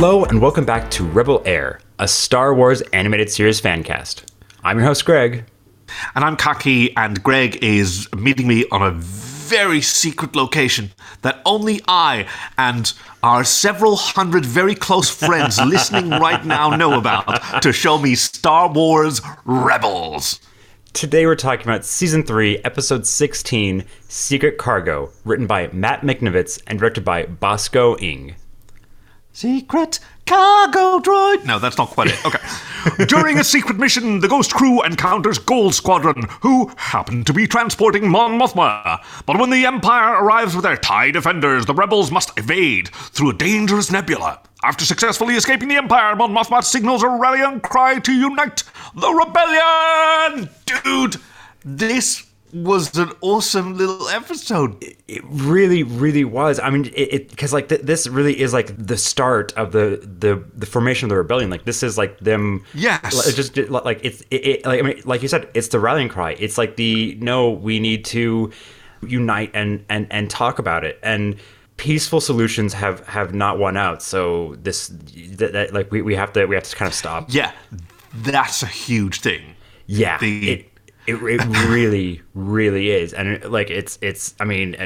Hello and welcome back to Rebel Air, a Star Wars animated series fan cast. I'm your host, Greg. And I'm Kaki, and Greg is meeting me on a very secret location that only I and our several hundred very close friends listening right now know about to show me Star Wars Rebels. Today we're talking about Season 3, Episode 16, Secret Cargo, written by Matt Michnovetz and directed by Bosco Ng. Secret cargo droid. No, that's not quite it. Okay. During a secret mission, the Ghost crew encounters Gold Squadron, who happen to be transporting Mon Mothma. But when the Empire arrives with their TIE defenders, the rebels must evade through a dangerous nebula. After successfully escaping the Empire, Mon Mothma signals a rallying cry to unite the rebellion. Dude, this was an awesome little episode. It really, really was. I mean, it because like th- this really is like the start of the the the formation of the rebellion. Like this is like them. Yes. Like, just like it's it, it, like I mean, like you said, it's the rallying cry. It's like the no, we need to unite and and and talk about it and. Peaceful solutions have have not won out, so this that, that like we, we have to we have to kind of stop. Yeah, that's a huge thing. Yeah, The- it, it it really really is, and it, like it's it's I mean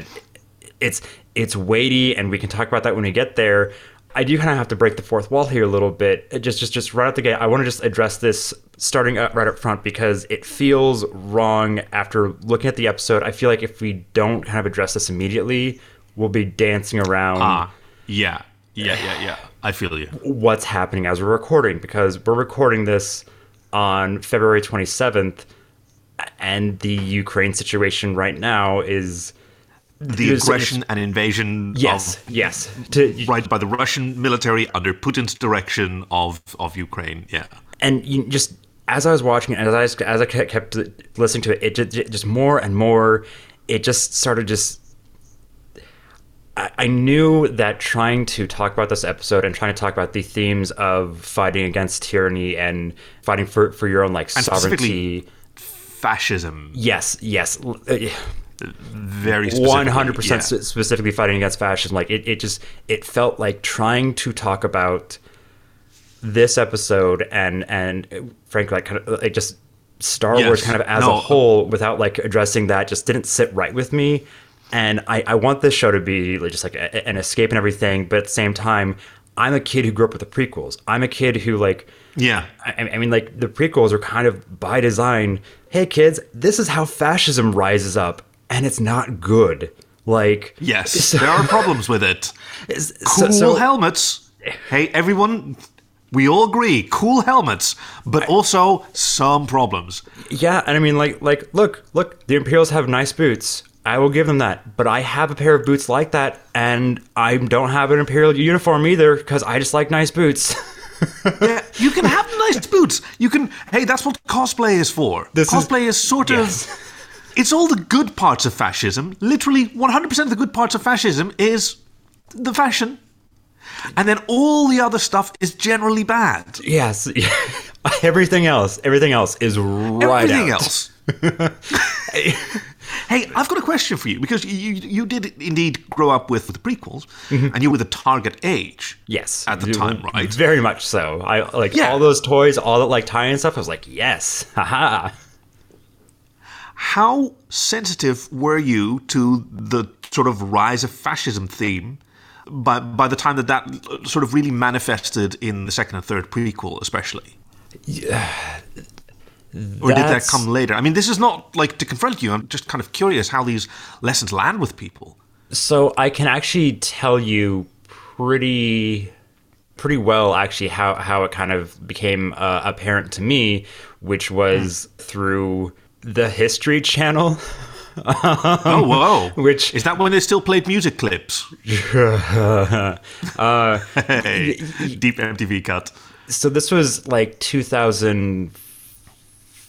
it's it's weighty, and we can talk about that when we get there. I do kind of have to break the fourth wall here a little bit. It Just just just right out the gate, I want to just address this starting up right up front because it feels wrong after looking at the episode. I feel like if we don't kind of address this immediately, we'll be dancing around Ah, yeah, yeah, yeah, yeah. I feel you. what's happening as we're recording because we're recording this on February 27th and the Ukraine situation right now is The aggression and invasion yes of yes to, right by the Russian military under Putin's direction of of Ukraine. Yeah. and you just as I was watching it as I as I kept listening to it it just, just more and more it just started just I I knew that trying to talk about this episode and trying to talk about the themes of fighting against tyranny and fighting for, for your own like And sovereignty. Fascism. Yes, yes, uh, Very specifically. one hundred percent specifically fighting against fascism. Like it, it just it felt like trying to talk about this episode and and uh, frankly like kind of like just Star Yes. Wars kind of as No. a whole without like addressing that just didn't sit right with me. And I, I want this show to be like, just like a, an escape and everything, but at the same time, I'm a kid who grew up with the prequels. I'm a kid who like Yeah. I, I mean, like the prequels are kind of by design. Hey, kids, this is how fascism rises up, and it's not good. Like, Yes. so- there are problems with it. so- Cool so- helmets. Hey, everyone. We all agree, cool helmets, but also some problems. yeah, and I mean, like, like, look, look, the Imperials have nice boots. I will give them that, but I have a pair of boots like that, and I don't have an Imperial uniform either because I just like nice boots. Yeah, you can have nice boots. You can. Hey, that's what cosplay is for. This is- cosplay is, sort Yes. of. It's all the good parts of fascism. Literally, 100% of the good parts of fascism is the fashion. And then all the other stuff is generally bad. yes, everything else, everything else is right Everything out. else. hey, I've got a question for you because you you did indeed grow up with the prequels, and you were the target age. Yes, At the time, right? Very much so. I like Yeah. all those toys, all that like tie and stuff. I was like, yes, haha. How sensitive were you to the sort of rise of fascism theme by by the time that that uh, sort of really manifested in the second and third prequel, especially? Or did that come later? I mean, this is not like to confront you. I'm just kind of curious how these lessons land with people. So I can actually tell you pretty pretty well actually how how it kind of became uh, apparent to me, which was through the History Channel. Oh, whoa! Which- is that when they still played music clips? Uh, Hey, deep MTV cut. so this was like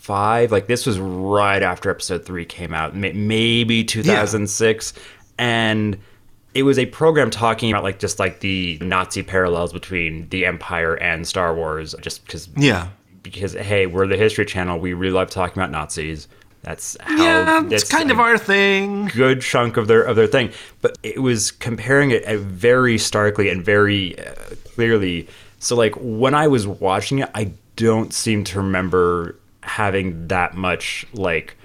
2005 like this was right after episode 3 came out maybe 2006 and it was a program talking about like just like the nazi parallels between the empire and star wars just because Yeah. because hey we're the history channel we really love talking about nazis That's how yeah, it's kind of our thing. good chunk of their of their thing. But it was comparing it uh, very starkly and very uh, clearly. So like when I was watching it, I don't seem to remember having that much like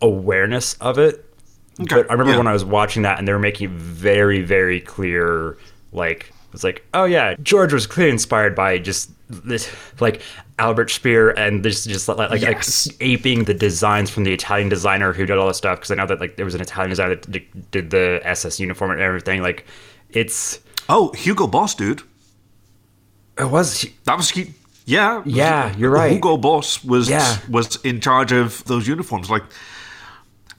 awareness of it. But I remember yeah. when I was watching that and they were making it very, very clear, like it's like, oh yeah, George was clearly inspired by just this like Albert Speer and this just like like, Yes. like aping the designs from the Italian designer who did all this stuff because I know that like there was an Italian designer that did the SS uniform and everything. Like it's Oh, Hugo Boss, dude. it was That was he. Yeah, Yeah, you're right. Hugo Boss was Yeah. was in charge of those uniforms, like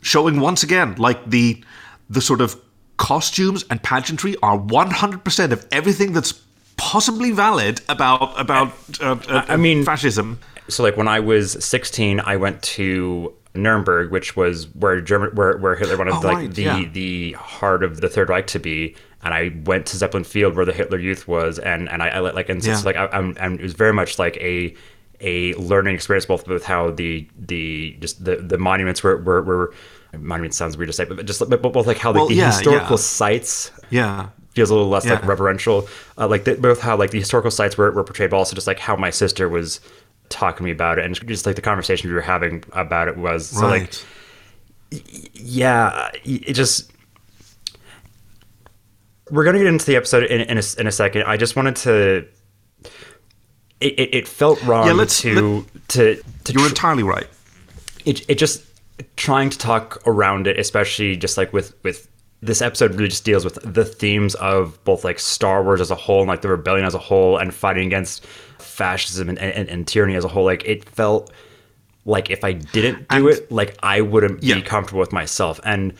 showing once again, like the the sort of costumes and pageantry are 100% of everything that's possibly valid about about uh, uh, I mean- fascism. so like when I was 16, I went to Nuremberg, which was where German, where, where Hitler wanted Oh, like right, the yeah. the heart of the Third Reich to be. And I went to Zeppelin Field where the Hitler Youth was, and and I, I like and so Yeah. like I, I'm, and it was very much like a a learning experience, both with how the the just the the monuments were were, were monuments sounds weird to say, but just but both like how Well, the, the yeah, historical yeah. sites Yeah. feels a little less like reverential. Uh, like the, both how like the historical sites were, were portrayed, but also just like how my sister was talking to me about it, and just like the conversation we were having about it was so like yeah, it just. We're gonna get into the episode in, in, a, in a second. I just wanted to. It, it, it felt wrong Yeah, let's- to to to You're tr- entirely right. it, it just trying to talk around it especially just like with with this episode really just deals with the themes of both like star wars as a whole and like the rebellion as a whole and fighting against fascism and, and, and tyranny as a whole like it felt like if i didn't do And- it like i wouldn't Yeah. be comfortable with myself and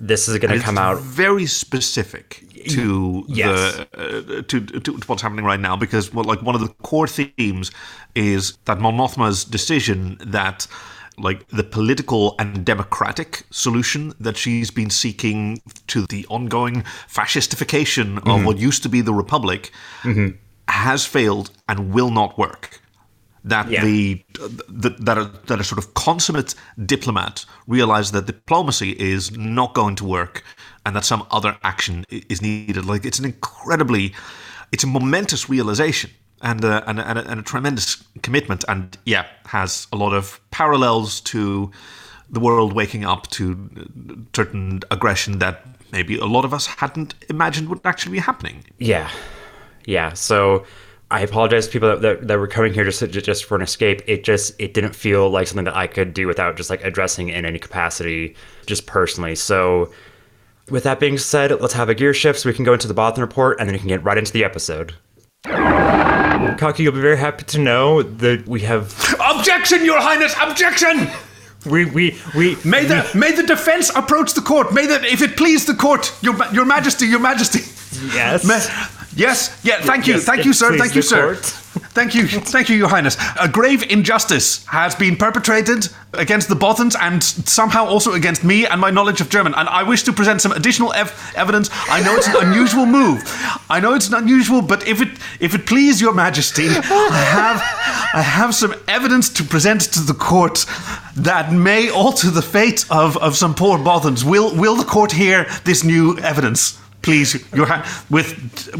this is going to come out very specific to Yes. the uh, to, to, to what's happening right now because well, like one of the core themes is that Mon Mothma's decision that like the political and democratic solution that she's been seeking to the ongoing fascistification Mm-hmm. of what used to be the republic has failed and will not work that Yeah. the that that a, that a sort of consummate diplomat realized that diplomacy is not going to work and that some other action is needed like it's an incredibly it's a momentous realization and a, and, a, and, a, and a tremendous commitment and yeah has a lot of parallels to the world waking up to uh, certain aggression that maybe a lot of us hadn't imagined would actually be happening Yeah, yeah. So I apologize to people that, that, that were coming here just just for an escape. It just it didn't feel like something that I could do without just like addressing in any capacity, just personally. So with that being said, let's have a gear shift so we can go into the Bothan report, and then we can get right into the episode. Kaki, you'll be very happy to know that we have objection your highness objection we we we May the may the defense approach the court. May the if it please the court, your your Majesty, your Majesty. yes. May, yes, yeah. Thank you, Yes, thank you, sir. Thank you, sir. court. Thank you, thank you, Your Highness. A grave injustice has been perpetrated against the Bothans and somehow also against me and my knowledge of German. And I wish to present some additional ev- evidence. I know it's an unusual move. I know it's an unusual, but if it if it please Your Majesty, I have I have some evidence to present to the court that may alter the fate of, of some poor Bothans. Will will the court hear this new evidence? Please, Your ha- with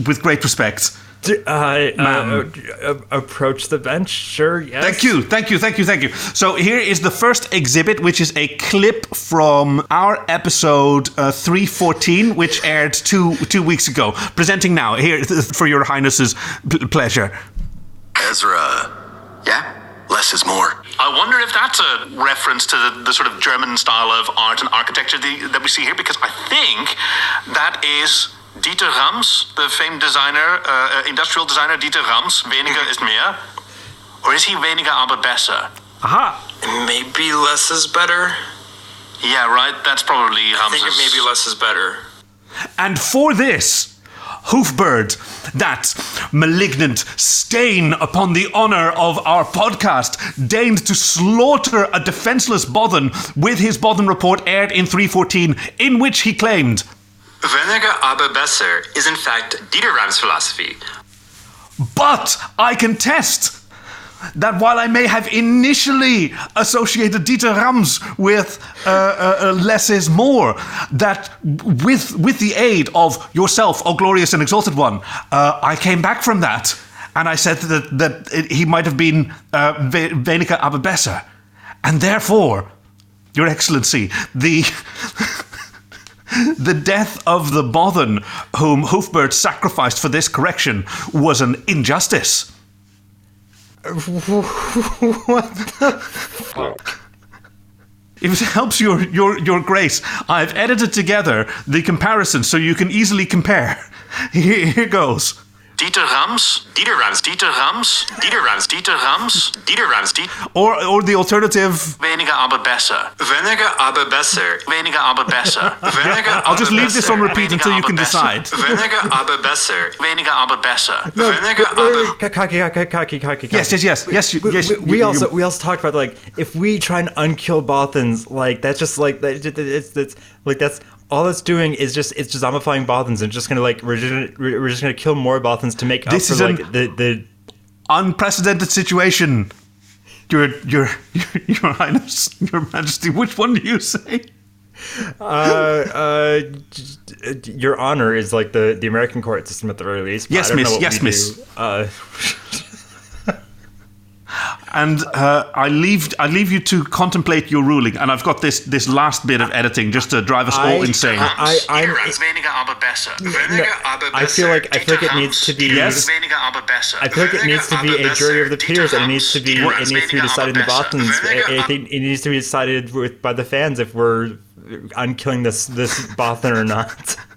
with great respect. D- uh, uh, Ma'am. uh, approach the bench, sure. Yes. Thank you, thank you, thank you, thank you. So here is the first exhibit, which is a clip from our episode uh, 314, which aired two two weeks ago. Presenting now here for your highness's p- pleasure. Ezra. Yeah? Less is more. I wonder if that's a reference to the, the sort of German style of art and architecture the, that we see here, because I think that is Dieter Rams, the famed designer, uh, industrial designer Dieter Rams. Weniger ist mehr. Or is he weniger aber besser? Aha. Maybe less is better. Yeah, right. That's probably I think maybe less is better. And for this, Hoofbird, that malignant stain upon the honor of our podcast, deigned to slaughter a defenseless Bothan with his Bothan report aired in 314, in which he claimed Weniger aber besser is in fact Dieter Ram's philosophy. But I contest. That while I may have initially associated Dieter Rams with uh, uh, uh, less is more, that with with the aid of yourself, O glorious and exalted one, uh, I came back from that, and I said that that it, he might have been uh, Ve- Venica Ababesser, and therefore, Your Excellency, the. The death of the Bothan whom Hoofbert sacrificed for this correction was an injustice. If it helps your, your, your grace, I've edited together the comparison so you can easily compare. Here, here goes. Dieter Rams, Dieter Rams, Dieter Rams, Dieter Rams, Dieter Rams, Dieter Rams, Dieter. Or, or the alternative. weniger aber besser. Weniger aber besser. Weniger aber besser. Weniger I'll just aber leave this on repeat until you can decide. Weniger aber besser. Weniger aber besser. Weniger aber. Yes, yes, yes, yes, you, We, yes. we, you- we you- also we also talked about like if we try and unkill Bothans, like that's just like that. It's, it's, it's like that's all it's doing is just it's just zombifying Bothans and just gonna like we're just gonna, we're just gonna kill more Bothans to make This up is for like the the unprecedented situation. Your, your, your, your Highness, Your Majesty. Which one do you say? uh uh your honor is like the the American court system at the very least. Yes, miss. Yes, miss. do. Uh, And uh, I leave I leave you to contemplate your ruling. And I've got this this last bit of editing just to drive us all insane. I, I'm, Dieter Rams, weniger aber besser. Weniger aber I feel like I feel like it needs to be. Yes. Weniger aber besser. I feel like it needs to be a jury of the peers, and it needs to be it needs to be decided in the Bothans. I I think it needs to be decided with by the fans if we're unkilling this this Bothan or not.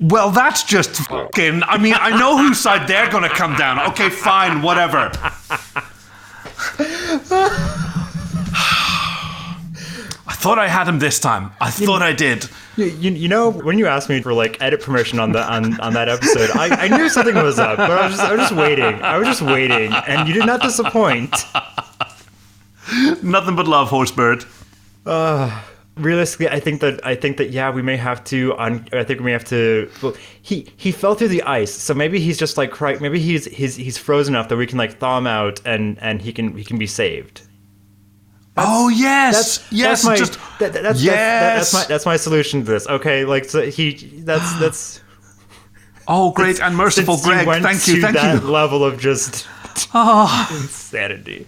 Well, that's just fucking. I mean, I know whose side they're gonna come down. Okay, fine, whatever. I thought I had him this time. I thought I did. You, you, you know when you asked me for like edit permission on the on, on that episode, I, I knew something was up, but I was just I was just waiting. I was just waiting, and you did not disappoint. Nothing but love, Horsebird. Realistically, I think that I think that yeah, we may have to. Un- I think we may have to. Well, he he fell through the ice, so maybe he's just like cry- maybe he's he's he's frozen enough that we can like thaw him out and and he can he can be saved. oh yes, That's yes. That's my just that, that- that's, yes. that's, that's my that's my solution to this. Okay, like so he that's that's oh, great and merciful, since you Greg. Thank you, to thank that you. level of just Ah. insanity.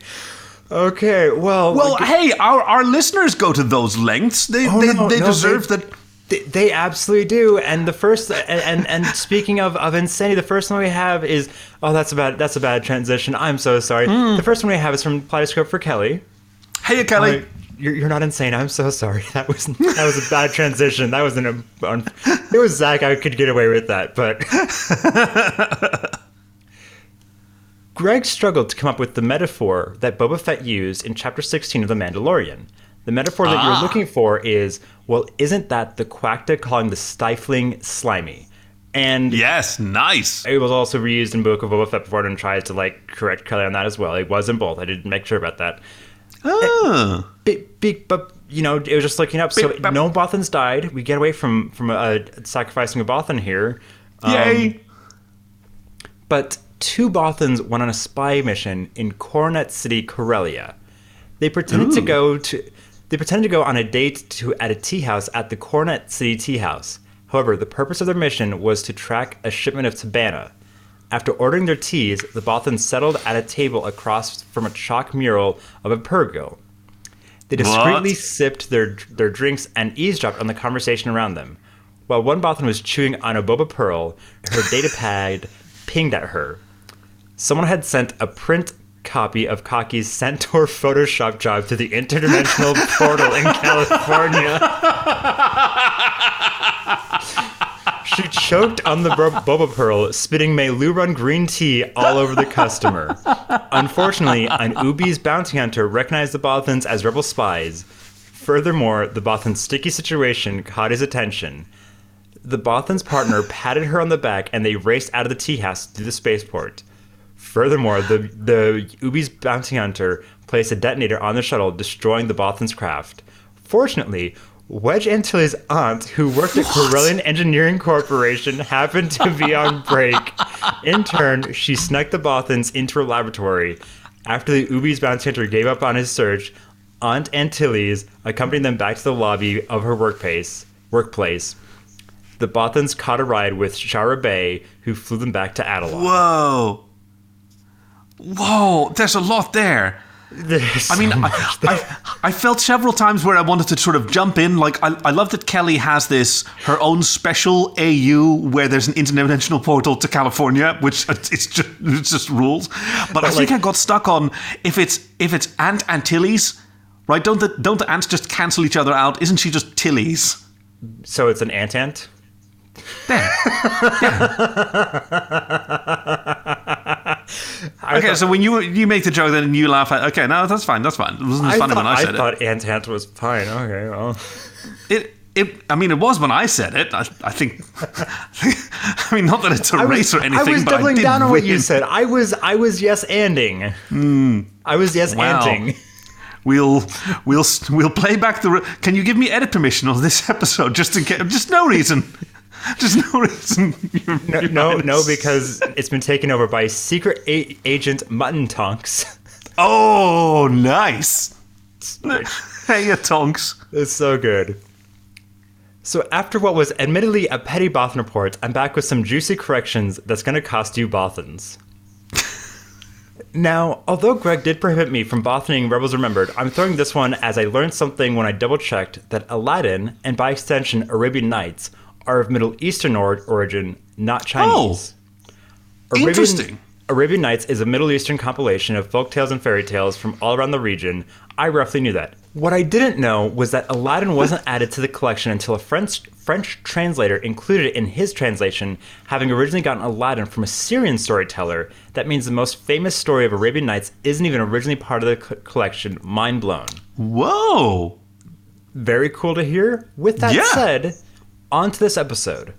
Okay, well, Well, like, hey, our, our listeners go to those lengths. They Oh, they, no, they no, deserve they- that. They, they absolutely do. And the first and, and and speaking of of insanity, the first one we have is oh that's a bad that's a bad transition. I'm so sorry. Hmm. The first one we have is from Kaleidoscope for Kelly. Hey, Kelly. Uh, you're, you're not insane. I'm so sorry. That was that was a bad transition. That was an it was Zach. I could get away with that, but Greg struggled to come up with the metaphor that Boba Fett used in Chapter 16 of The Mandalorian. The metaphor that you're looking for is, well, isn't that the Quacta calling the stifling slimy? And yes, nice. it was also reused in Book of Boba Fett before and tried to like correct Kelly on that as well. It was in both. I didn't make sure about that. Ah. Big, big, but you know, it was just looking up. So Beep, no Bothans died. We get away from from uh, sacrificing a Bothan here. Um, Yay. But two Bothans went on a spy mission in Coronet City, Corellia. They pretended to go to they pretended to go on a date to at a tea house at the Coronet City Tea House. However, the purpose of their mission was to track a shipment of Tibanna. After ordering their teas, the Bothans settled at a table across from a chalk mural of a purrgil. They discreetly What? sipped their their drinks and eavesdropped on the conversation around them. While one Bothan was chewing on a boba pearl, her data pad pinged at her. Someone had sent a print copy of Kaki's Centaur Photoshop job to the interdimensional portal in California. She choked on the bo- boba pearl, spitting meiloorun green tea all over the customer. Unfortunately, an Ubese bounty hunter recognized the Bothans as rebel spies. Furthermore, the Bothan's sticky situation caught his attention. The Bothan's partner patted her on the back and they raced out of the tea house to the spaceport. Furthermore, the, the Ubese bounty hunter placed a detonator on the shuttle, destroying the Bothan's craft. Fortunately, Wedge Antilles' aunt, who worked at Corellian Engineering Corporation, happened to be on break. In turn, she snuck the Bothans into her laboratory. After the Ubese bounty hunter gave up on his search, Aunt Antilles accompanied them back to the lobby of her workplace. Workplace. The Bothans caught a ride with Shara Bay, who flew them back to Atollon. Whoa. Whoa, there's a lot there. There's I mean, so I, there. I, I felt several times where I wanted to sort of jump in. Like, I, I love that Kelly has this, her own special AU where there's an interdimensional portal to California, which uh, it's just, it's just rules. But, I think I got stuck on if it's if it's Aunt Antilles, right? Don't the don't the ants just cancel each other out? Isn't she just Tillies? so it's an ant ant? There. okay, so when you you make the joke, then you laugh at. Okay, no, that's fine. That's fine. It wasn't as funny thought, when I said it. I thought ant ant was fine. Okay, well. It, it, I mean, it was when I said it. I, I think. I mean, not that it's a I race was, or anything, I was doubling I down on what you said. I was I was yes anding. Hmm. I was yes Wow. anting. We'll, we'll, we'll play back the. re- Can you give me edit permission on this episode? Just in case, just no reason, just no reason. No, no, no, because it's been taken over by secret a- agent Mutton Tonks. Oh, nice. hey, ya tonks. It's so good. So after what was admittedly a petty Bothan report, I'm back with some juicy corrections that's going to cost you Bothans. now, although Greg did prohibit me from Bothaning Rebels Remembered, I'm throwing this one as I learned something when I double checked that Aladdin, and by extension Arabian Nights, are of Middle Eastern or- origin, not Chinese. Oh, Arabian, Interesting. Arabian Nights is a Middle Eastern compilation of folk tales and fairy tales from all around the region. I roughly knew that. What I didn't know was that Aladdin wasn't added to the collection until a French French translator included it in his translation, having originally gotten Aladdin from a Syrian storyteller. That means the most famous story of Arabian Nights isn't even originally part of the co- collection. Mind blown. Whoa. Very cool to hear. With that Yeah. said, on to this episode.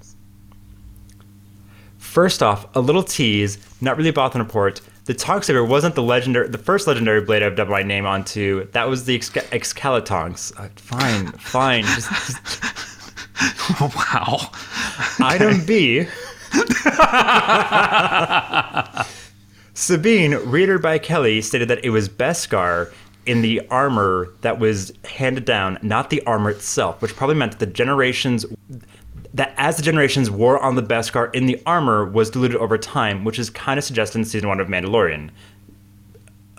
First off, a little tease, not really a Bothan report. The Tonk Saber wasn't the legendary, the first legendary blade I've dubbed my name onto. That was the Exca- Excalitonks. Uh, fine, fine. Just, just Wow. item B. Sabine, reader by Kelly, stated that it was Beskar in the armor that was handed down, not the armor itself, which probably meant that the generations that as the generations wore on the Beskar in the armor was diluted over time, which is kind of suggested in season one of Mandalorian.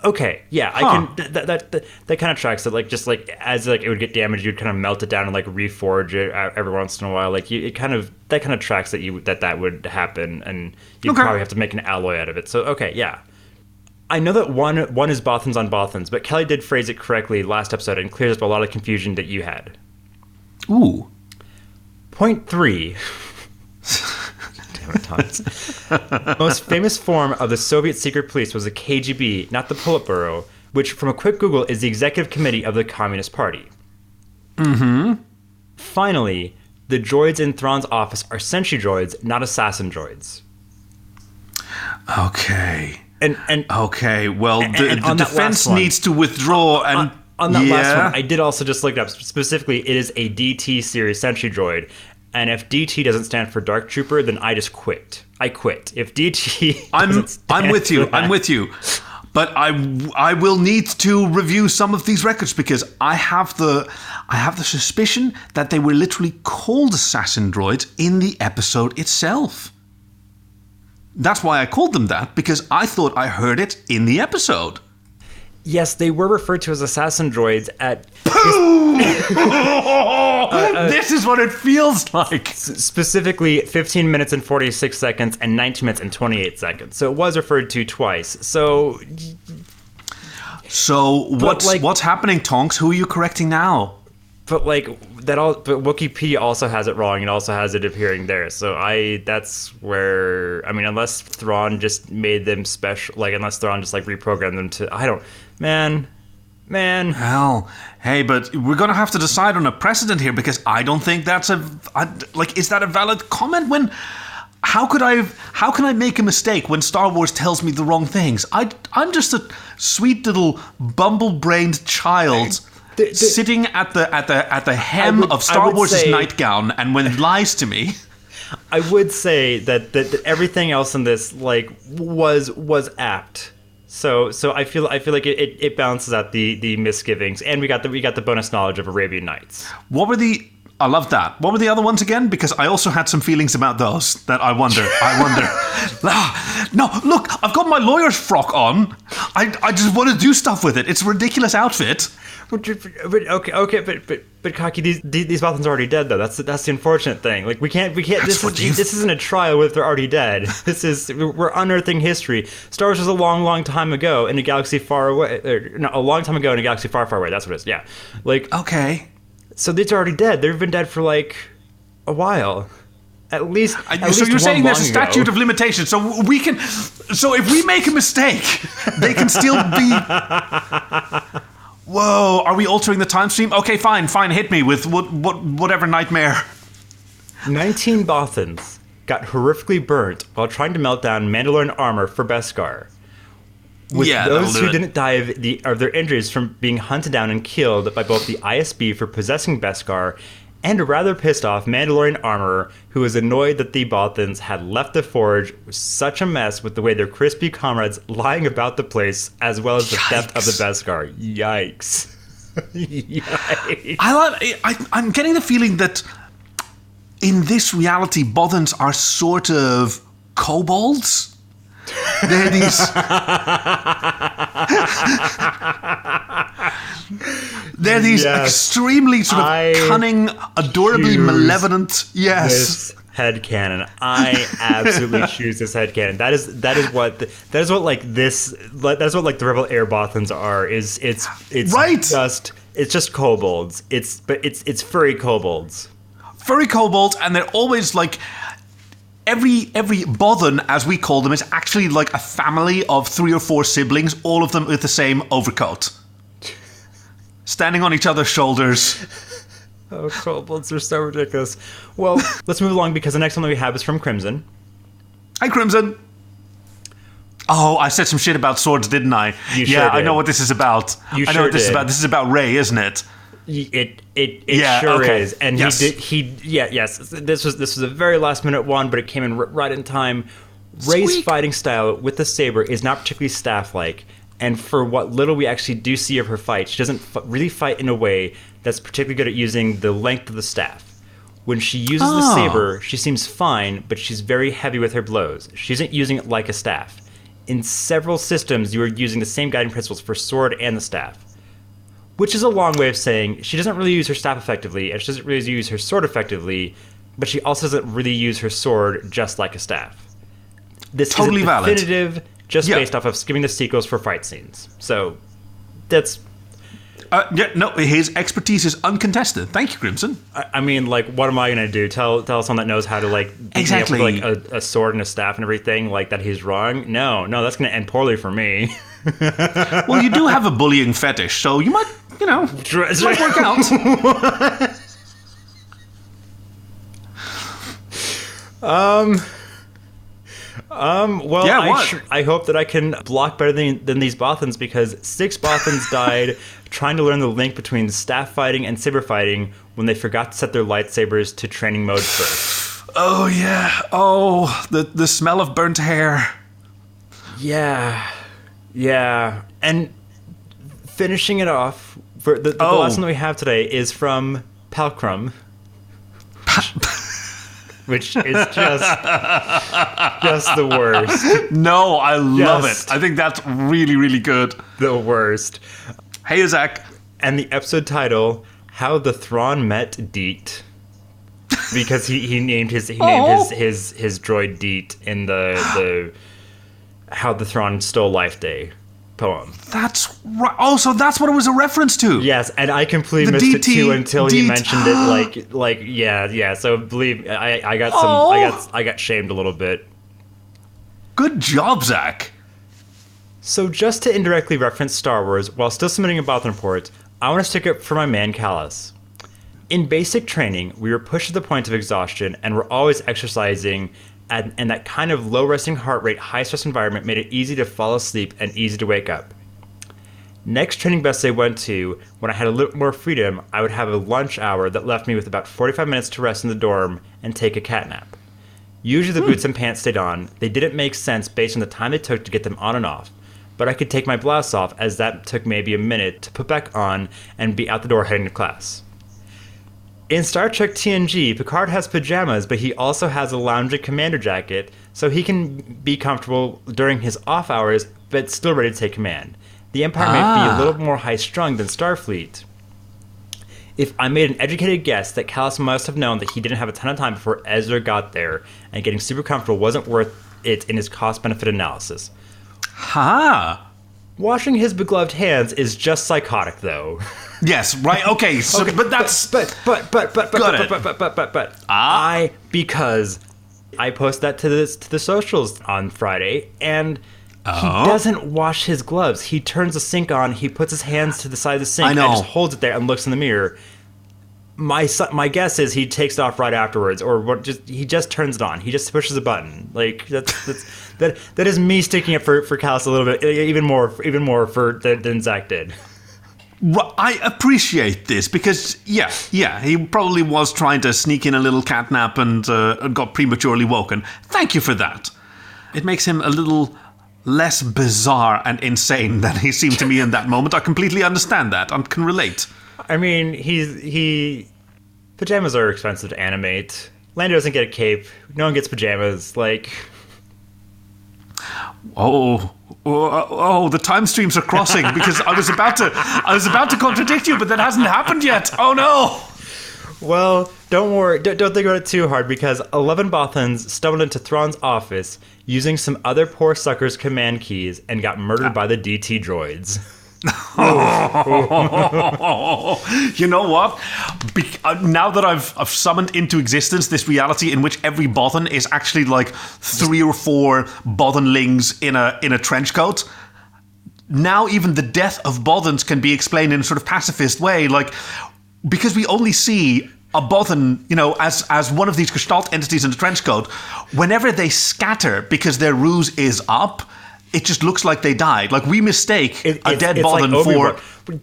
Okay, yeah, I Huh. can. That that, that, that kind of tracks it. Like just like as like it would get damaged, you'd kind of melt it down and like reforge it uh, every once in a while. Like you, it kind of that kind of tracks that you that that would happen, and you'd Okay. probably have to make an alloy out of it. So okay, yeah. I know that one one is Bothans on Bothans, but Kelly did phrase it correctly last episode and clears up a lot of confusion that you had. Ooh. Point three. Damn it, Tots. Most famous form of the Soviet secret police was the KGB, not the Politburo, which, from a quick Google, is the executive committee of the Communist Party. Mm-hmm. Finally, the droids in Thrawn's office are sentry droids, not assassin droids. Okay. And and Okay. Well, the, and the defense needs to withdraw and. on, on that yeah. last one, I did also just look it up. Specifically, it is a DT series sentry droid. And if DT doesn't stand for Dark Trooper, then I just quit. I quit. If DT, I'm I'm with you. for I'm with you. But I I will need to review some of these records because I have the I have the suspicion that they were literally called assassin droids in the episode itself. That's why I called them that because I thought I heard it in the episode. Yes, they were referred to as assassin droids at uh, uh, this is what it feels like. specifically 15 minutes and 46 seconds and 19 minutes and 28 seconds. So it was referred to twice. So So what's like- what's happening, Tonks? Who are you correcting now? But like that all but Wikipedia also has it wrong and also has it appearing there. So I that's where I mean unless Thrawn just made them special like unless Thrawn just like reprogrammed them to I don't man man Hell, hey, but we're gonna have to decide on a precedent here because I don't think that's a I, like. Is that a valid comment? When, how could I? How can I make a mistake when Star Wars tells me the wrong things? I I'm just a sweet little bumble-brained child sitting at the at the at the hem would- of Star Wars' say- nightgown, and when it lies to me, I would say that, that, that everything else in this like was was apt. So so I feel I feel like it, it, it balances out the the misgivings, and we got the we got the bonus knowledge of Arabian Nights. what were the? I love that. What were the other ones again? Because I also had some feelings about those that I wonder. I wonder. Ah, no, look, I've got my lawyer's frock on. I, I just want to do stuff with it. It's a ridiculous outfit. But, but okay, okay, but but but Kaki, these these Bothans are already dead though. That's that's the unfortunate thing. Like we can't we can't. That's This is, you- this isn't a trial if they're already dead. This is we're unearthing history. Star Wars was a long, long time ago in a galaxy far away. Or, no, a long time ago in a galaxy far, far away. That's what it is. Yeah, like Okay. So these are already dead. They've been dead for like a while, at least. At so least you're saying there's a statute ago. of limitation. So we can. So if we make a mistake, they can still be. Whoa! Are we altering the time stream? Okay, fine, fine. Hit me with what, what, whatever nightmare. 19 Bothans got horrifically burnt while trying to melt down Mandalorian armor for Beskar. With Yeah, those who didn't die of, the, of their injuries from being hunted down and killed by both the ISB for possessing Beskar and a rather pissed off Mandalorian armorer who was annoyed that the Bothans had left the forge with such a mess with the way their crispy comrades lying about the place as well as the theft of the Beskar. Yikes. Yikes. I, love, I I'm getting the feeling that in this reality, Bothans are sort of kobolds. They're these. They're these Yes. extremely sort of I cunning, adorably malevolent. Yes. this headcanon. I absolutely choose this headcanon. That is that is what the, that is what like this that is what like the Rebel Air Bothans are. Is it's it's Right. just it's just kobolds. It's but it's it's furry kobolds. furry kobolds, and they're always like every every Bothan, as we call them, is actually like a family of three or four siblings, all of them with the same overcoat, standing on each other's shoulders. Oh, kobolds are so ridiculous. Well, let's move along because the next one that we have is from Crimson. Hi, Crimson. Oh, I said some shit about swords, didn't I? You yeah, sure I know what this is about. You I know sure what this is about. This is about Rey, isn't it? It it, it Yeah, sure okay. is, and Yes. he did he yeah yes this was this was a very last minute one, but it came in r- right in time. Rey's Squeak. fighting style with the saber is not particularly staff like, and for what little we actually do see of her fight, she doesn't f- really fight in a way that's particularly good at using the length of the staff. When she uses the Oh. saber, she seems fine, but she's very heavy with her blows. She isn't using it like a staff. In several systems, you are using the same guiding principles for sword and the staff which is a long way of saying she doesn't really use her staff effectively and she doesn't really use her sword effectively but she also doesn't really use her sword just like a staff this Totally valid. definitive just Yeah. based off of skimming the sequels for fight scenes so that's Uh, yeah, no, his expertise is uncontested. Thank you, Crimson. I I mean, like, what am I gonna do? Tell tell someone that knows how to like Exactly. with, like a, a sword and a staff and everything, like that he's wrong? No, no, that's gonna end poorly for me. Well, you do have a bullying fetish, so you might, you know, might work out. Um. Um. Well, Yeah, I, what? tr- I hope that I can block better than, than these Bothans because six Bothans died trying to learn the link between staff fighting and saber fighting when they forgot to set their lightsabers to training mode first. Oh yeah. Oh, the the smell of burnt hair. Yeah, yeah, and finishing it off for the, the Oh. last one that we have today is from Palcrum. Which is just just the worst. No, I love Just- it. I think that's really, really good. The worst. Hey, Zach. and the episode title "How the Thrawn Met Deet," because he, he named his he named Oh. his, his his droid Deet in the the "How the Thrawn Stole Life Day" poem. That's right. Oh, so that's what it was a reference to. Yes, and I completely The missed it too until he mentioned it. Like like yeah yeah. So believe I I got some Oh. I got oh. I got shamed a little bit. Good job, Zach. So just to indirectly reference Star Wars while still submitting a Bothan report, I want to stick up for my man Kallus. In basic training, we were pushed to the point of exhaustion and were always exercising, and, and that kind of low resting heart rate, high stress environment made it easy to fall asleep and easy to wake up. Next training bus they went to, when I had a little more freedom, I would have a lunch hour that left me with about 45 minutes to rest in the dorm and take a cat nap. Usually the hmm. boots and pants stayed on. They didn't make sense based on the time it took to get them on and off. But I could take my blouse off as that took maybe a minute to put back on and be out the door heading to class. In Star Trek TNG, Picard has pajamas, but he also has a lounging commander jacket, so he can be comfortable during his off hours, but still ready to take command. The Empire might be Ah. a little more high strung than Starfleet. If I made an educated guess that Kallus must have known that he didn't have a ton of time before Ezra got there, and getting super comfortable wasn't worth it in his cost benefit analysis. Ha! Washing his begloved hands is just psychotic, though. Yes, right. Okay, so but that's but but but but but but, but but but but but Ah. I because I post that to the to the socials on Friday and he Oh. doesn't wash his gloves. He turns the sink on. He puts his hands to the side of the sink I and just holds it there and looks in the mirror. My my guess is he takes it off right afterwards, or what? Just he just turns it on. He just pushes a button. Like that's that's that that is me sticking up for for Kallus a little bit, even more even more for than, than Zach did. I appreciate this because, yeah, yeah, he probably was trying to sneak in a little cat nap and uh, got prematurely woken. Thank you for that. It makes him a little less bizarre and insane than he seemed to me in that moment. I completely understand that and can relate. I mean, he's he. Pajamas are expensive to animate. Lando doesn't get a cape. No one gets pajamas. Like, Oh, oh, oh, the time streams are crossing because I was about to, I was about to contradict you, but that hasn't happened yet. Oh no! well, don't worry. Don't, don't think about it too hard because eleven Bothans stumbled into Thrawn's office using some other poor sucker's command keys and got murdered by the DT droids. you know what? Be- uh, now that I've, I've summoned into existence this reality in which every Bothan is actually like three or four Bothanlings in a in a trench coat. Now even the death of Bothans can be explained in a sort of pacifist way, like because we only see a Bothan, you know, as as one of these Gestalt entities in the trench coat. Whenever they scatter because their ruse is up. It just looks like they died. Like we mistake It- a dead it's like for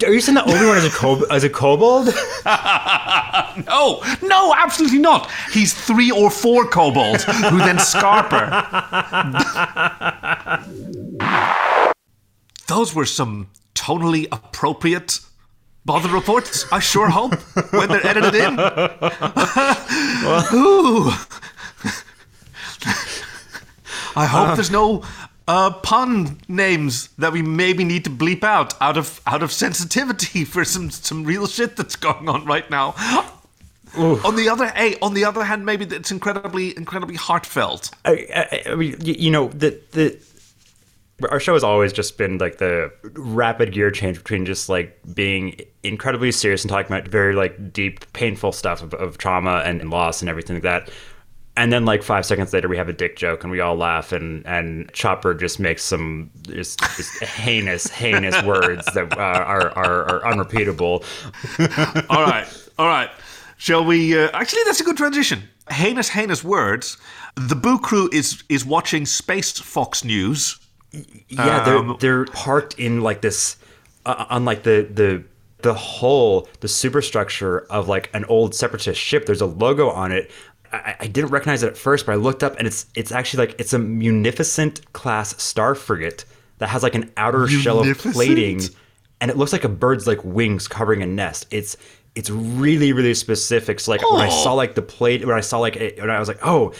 Are you saying that Obi Wan is a co- as a kobold? No, no, absolutely not. He's three or four kobolds who then scarper. Those were some tonally appropriate bother reports. I sure hope when they're edited in. Ooh. I hope uh, there's no uh, pun names that we maybe need to bleep out out of out of sensitivity for some some real shit that's going on right now. On the other, hey, on the other hand, maybe it's incredibly incredibly heartfelt. I, I, I mean, y- you know, the the our show has always just been like the rapid gear change between just like being incredibly serious and talking about very like deep, painful stuff of, of trauma and loss and everything like that. And then like five seconds later, we have a dick joke and we all laugh and and Chopper just makes some just, just heinous, heinous words that uh, are, are are unrepeatable. all right, all right. Shall we? Uh, actually, that's a good transition. Heinous, heinous words. The Boo Crew is is watching Space Fox News. Yeah, they're Um, they're parked in like this, uh, on like the the the whole the superstructure of like an old separatist ship. There's a logo on it. I, I didn't recognize it at first, but I looked up and it's it's actually like it's a munificent class star frigate that has like an outer shell of plating, and it looks like a bird's like wings covering a nest. It's it's really really specific. So like when I Oh. saw like the plate, when I saw like it, and I was like, oh,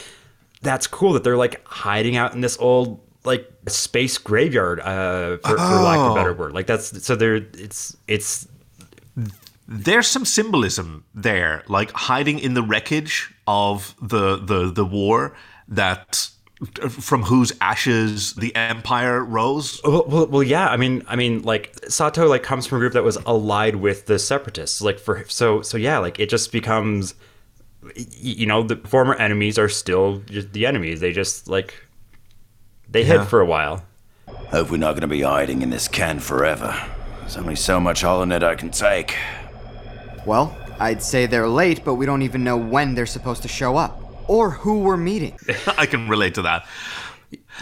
that's cool that they're like hiding out in this old like space graveyard uh for, for lack of a better word like that's so they're it's it's There's some symbolism there, like hiding in the wreckage of the the the war that from whose ashes the empire rose. well, well, well yeah i mean i mean like sato like comes from a group that was allied with the separatists like for so so yeah like it just becomes you know the former enemies are still just the enemies they just like they hid for a while Hope we're not gonna be hiding in this can forever. There's only so much holonet I can take. Well, I'd say they're late, but we don't even know when they're supposed to show up. Or who we're meeting. I can relate to that.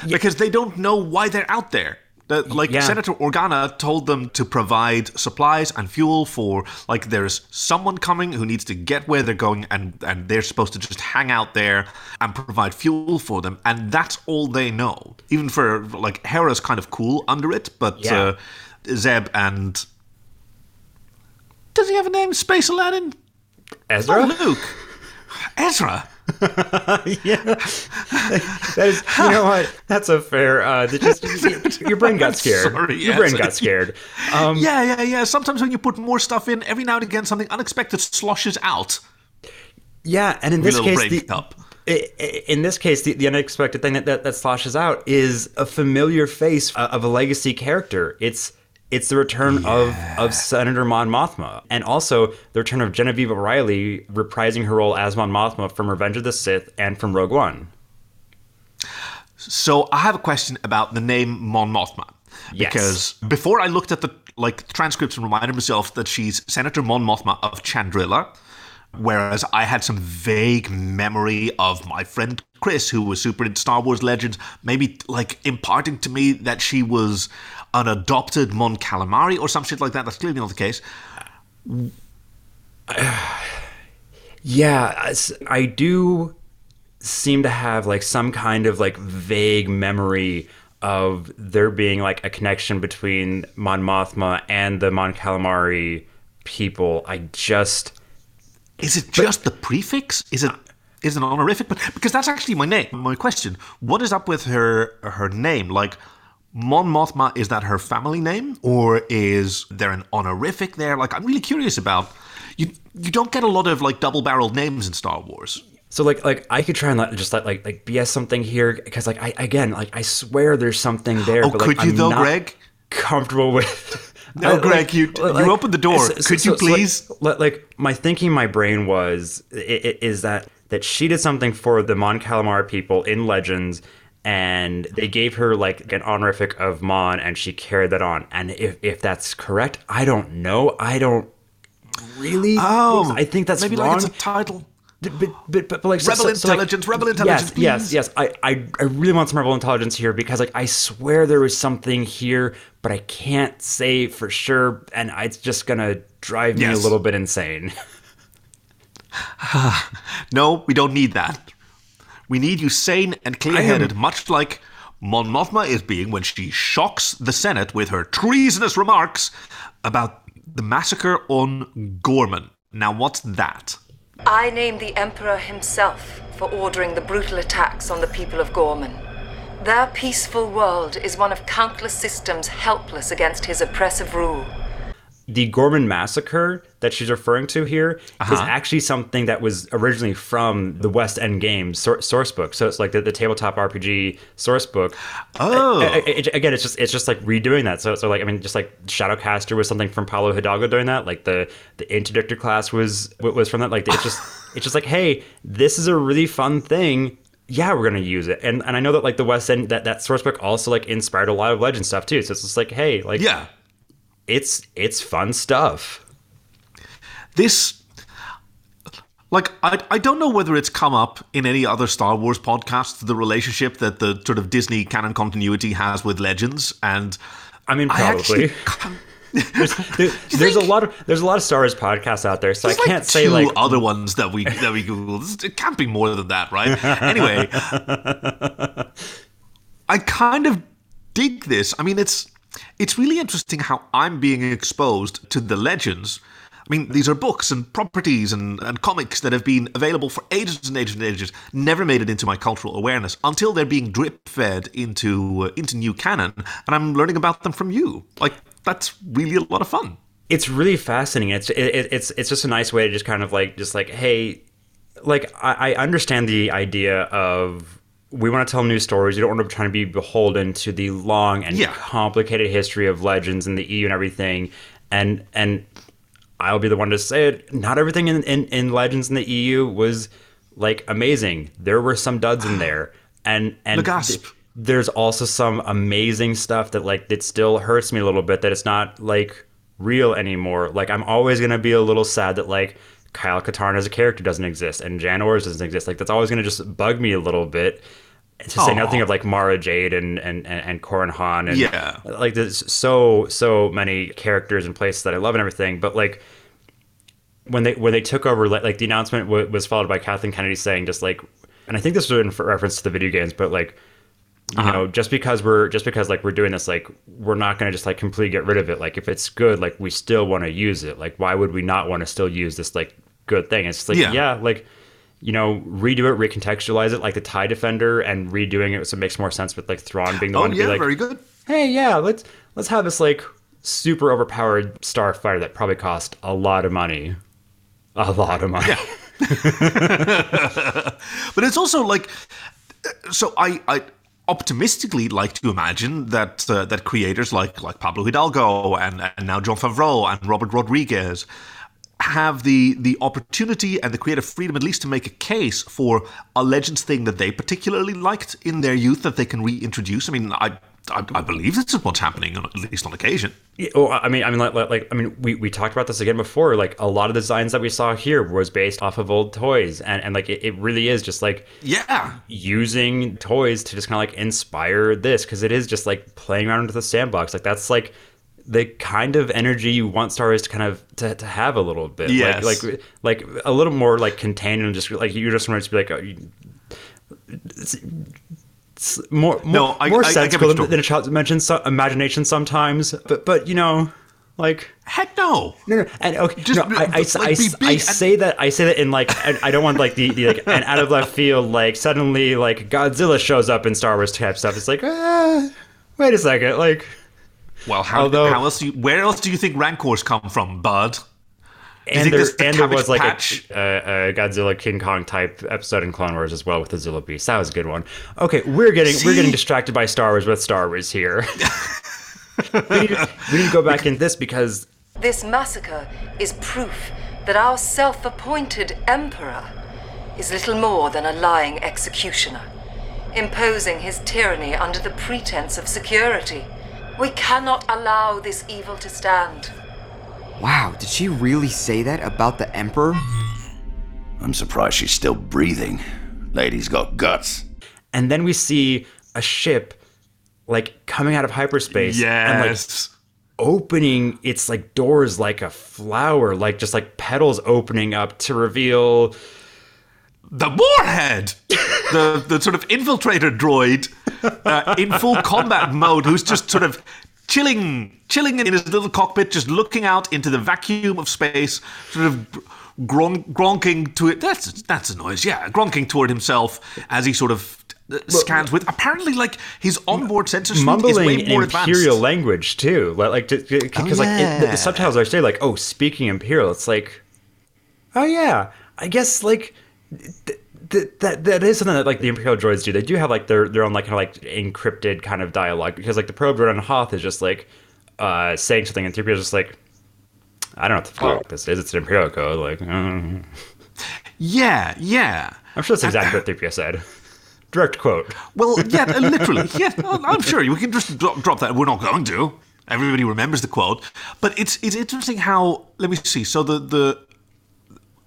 Because they don't know why they're out there. Like Yeah. Senator Organa told them to provide supplies and fuel for like there's someone coming who needs to get where they're going and and they're supposed to just hang out there and provide fuel for them and that's all they know. Even for like Hera's kind of cool under it, but Yeah. uh, Zeb and does he have a name? Space Aladdin? Ezra. Oh, Luke. Ezra. yeah, that is. You know what? That's a fair. Uh, that just your brain got scared. Sorry, your brain got scared. Um, Yeah, yeah, yeah. Sometimes when you put more stuff in, every now and again something unexpected sloshes out. yeah, and in this case, the, cup. i- i- in this case, the, the unexpected thing that, that that sloshes out is a familiar face of a legacy character. It's it's the return of of Senator Mon Mothma, and also the return of Genevieve O'Reilly reprising her role as Mon Mothma from Revenge of the Sith and from Rogue One. So I have a question about the name Mon Mothma. Yes. Because before I looked at the like transcripts and reminded myself that she's Senator Mon Mothma of Chandrila, whereas I had some vague memory of my friend Chris, who was super into Star Wars Legends, maybe like imparting to me that she was an adopted Mon Calamari or some shit like that. That's clearly not the case. Yeah, I do seem to have like some kind of like vague memory of there being like a connection between Mon Mothma and the Mon Calamari people. I just Is it just the prefix? Is it is it an honorific? But because that's actually my name. My question: What is up with her her name? Like Mon Mothma, is that her family name, or is there an honorific there? Like I'm really curious about. You you don't get a lot of like double barreled names in Star Wars. so like like I could try and let, just let like like BS something here because like I again like I swear there's something there. Oh, but, like, could you I'm though, Greg? Comfortable with. No, I- Greg, you- you opened the door. Could you like- please? like, like, my thinking, my brain was i- i- is that that she did something for the Mon Calamar people in Legends, and they gave her like an honorific of Mon, and she carried that on. And if if that's correct, I don't know. I don't really. Oh, I think that's maybe wrong. like it's a title. But, but, but, but, like Rebel so- so, like- intelligence, rebel intelligence, Yes, please. yes, yes. I, I, I really want some rebel intelligence here because like I swear there was something here, but I can't say for sure, and it's just gonna drive me Yes. a little bit insane. No, we don't need that. We need you sane and clear headed, much like Mon Mothma is being when she shocks the Senate with her treasonous remarks about the massacre on Ghorman. Now, what's that? I name the Emperor himself for ordering the brutal attacks on the people of Ghorman. Their peaceful world is one of countless systems helpless against his oppressive rule. The Ghorman massacre that she's referring to here is Uh-huh. actually something that was originally from the West End Games sor- source book. So it's like the, the tabletop RPG source book. Oh. I- I- I- again, it's just it's just like redoing that. So so like I mean, just like Shadowcaster was something from Pablo Hidalgo doing that. Like the the interdictor class was was from that. Like it's just it's just like hey, this is a really fun thing. Yeah, we're gonna use it, and and I know that like the West End that that source book also like inspired a lot of legend stuff too. So it's just like hey, like Yeah. It's it's fun stuff. This. Like, I, I don't know whether it's come up in any other Star Wars podcast the relationship that the sort of Disney canon continuity has with Legends, and I mean, I actually probably. there's there- there's a lot of there's a lot of Star Wars podcasts out there, so I can't like say two like other ones that we that we Google. It can't be more than that, right? anyway, I kind of dig this. I mean, it's it's really interesting how I'm being exposed to the legends. I mean, these are books and properties and, and comics that have been available for ages and ages and ages, never made it into my cultural awareness until they're being drip fed into uh, into new canon, and I'm learning about them from you. Like that's really a lot of fun. it's really fascinating. It's it, it- it's it's just a nice way to just kind of like just like hey, like I, I understand the idea of we want to tell new stories. You don't want to try to be beholden to the long and Yeah. complicated history of legends and the EU and everything. And and I'll be the one to say it. Not everything in, in, in Legends in the EU was like amazing. There were some duds in there, and and th- there's also some amazing stuff that like that still hurts me a little bit that it's not like real anymore. Like I'm always gonna be a little sad that like Kyle Katarn as a character doesn't exist and Jan Ors doesn't exist. Like that's always gonna just bug me a little bit. to say nothing of like Mara Jade and and and, and Corran Horn and Yeah. like there's so so many characters and places that I love and everything, but like when they when they took over, like, like the announcement was followed by Kathleen Kennedy saying just like, and I think this was in reference to the video games, but like. You Uh-huh. know, just because we're just because like we're doing this, like we're not gonna just like completely get rid of it. Like if it's good, like we still want to use it. Like why would we not want to still use this like good thing? It's like Yeah. yeah, like you know, redo it, recontextualize it like the Tie Defender, and redoing it so it makes more sense with like Thrawn being the Oh one to yeah, be like, very good. hey, yeah, let's let's have this like super overpowered starfighter that probably cost a lot of money, a lot of money. yeah. But it's also like, so I, I optimistically like to imagine that uh, that creators like like Pablo Hidalgo and and now Jon Favreau and Robert Rodriguez have the the opportunity and the creative freedom at least to make a case for a Legends thing that they particularly liked in their youth that they can reintroduce. I mean, I. I, I believe this is what's happening, at least on occasion. Yeah, oh, I mean, I mean, like, like, I mean, we, we talked about this again before. Like, a lot of the designs that we saw here was based off of old toys, and and like, it, it really is just like Yeah, using toys to just kind of like inspire this because it is just like playing around with the sandbox. Like, that's like the kind of energy you want Star Wars to kind of to, to have a little bit. Yes. Like, like, like a little more like contained and just like you just want to be like. oh, you- it's- it's more more, No, I- more I- I sensible than, than a child's imagination, so, imagination sometimes, but but you know, like heck no. no, no, and okay, Just, no, I, I, like, I, I big and- say that I say that in like I, I don't want like the, the like an out of left field like suddenly like Godzilla shows up in Star Wars type stuff. It's like ah, wait a second, like Well, how, Although- how else? Do you, where else do you think rancors come from, Bud? You and think there the and there was like Patch? a, a, a Godzilla King Kong type episode in Clone Wars as well with the Zilla Beast. That was a good one. Okay, we're getting we're getting distracted by Star Wars with Star Wars here. we, need, we need to go back in this because This massacre is proof that our self appointed Emperor is little more than a lying executioner, imposing his tyranny under the pretense of security. We cannot allow this evil to stand. Wow, did she really say that about the Emperor? I'm surprised she's still breathing. Lady's got guts. and then we see a ship like coming out of hyperspace and like Yes. opening its like doors like a flower like just like petals opening up to reveal the Warhead, the the sort of infiltrator droid uh, in full combat mode, who's just sort of chilling, chilling in his little cockpit, just looking out into the vacuum of space, sort of gron- gronking to it. That's that's a noise, yeah, gronking toward himself as he sort of. uh, Scans with apparently like his onboard sensor suite is way more imperial advanced. language too like like because like it, the, the subtitles are say like oh speaking imperial it's like oh yeah i guess like th- th- that that is something that like the imperial droids do they do have like their their own like kind of like encrypted kind of dialogue because like the probe droid on hoth is just like uh saying something and 3PO is just like I don't know what the fuck this is. It's an imperial code. Like, Yeah, yeah. I'm sure that's exactly what 3PO said. Direct quote. Well, yeah, literally. Yeah, I'm sure we can just drop, drop that. We're not going to. Everybody remembers the quote, but it's it's interesting how. Let me see. So the the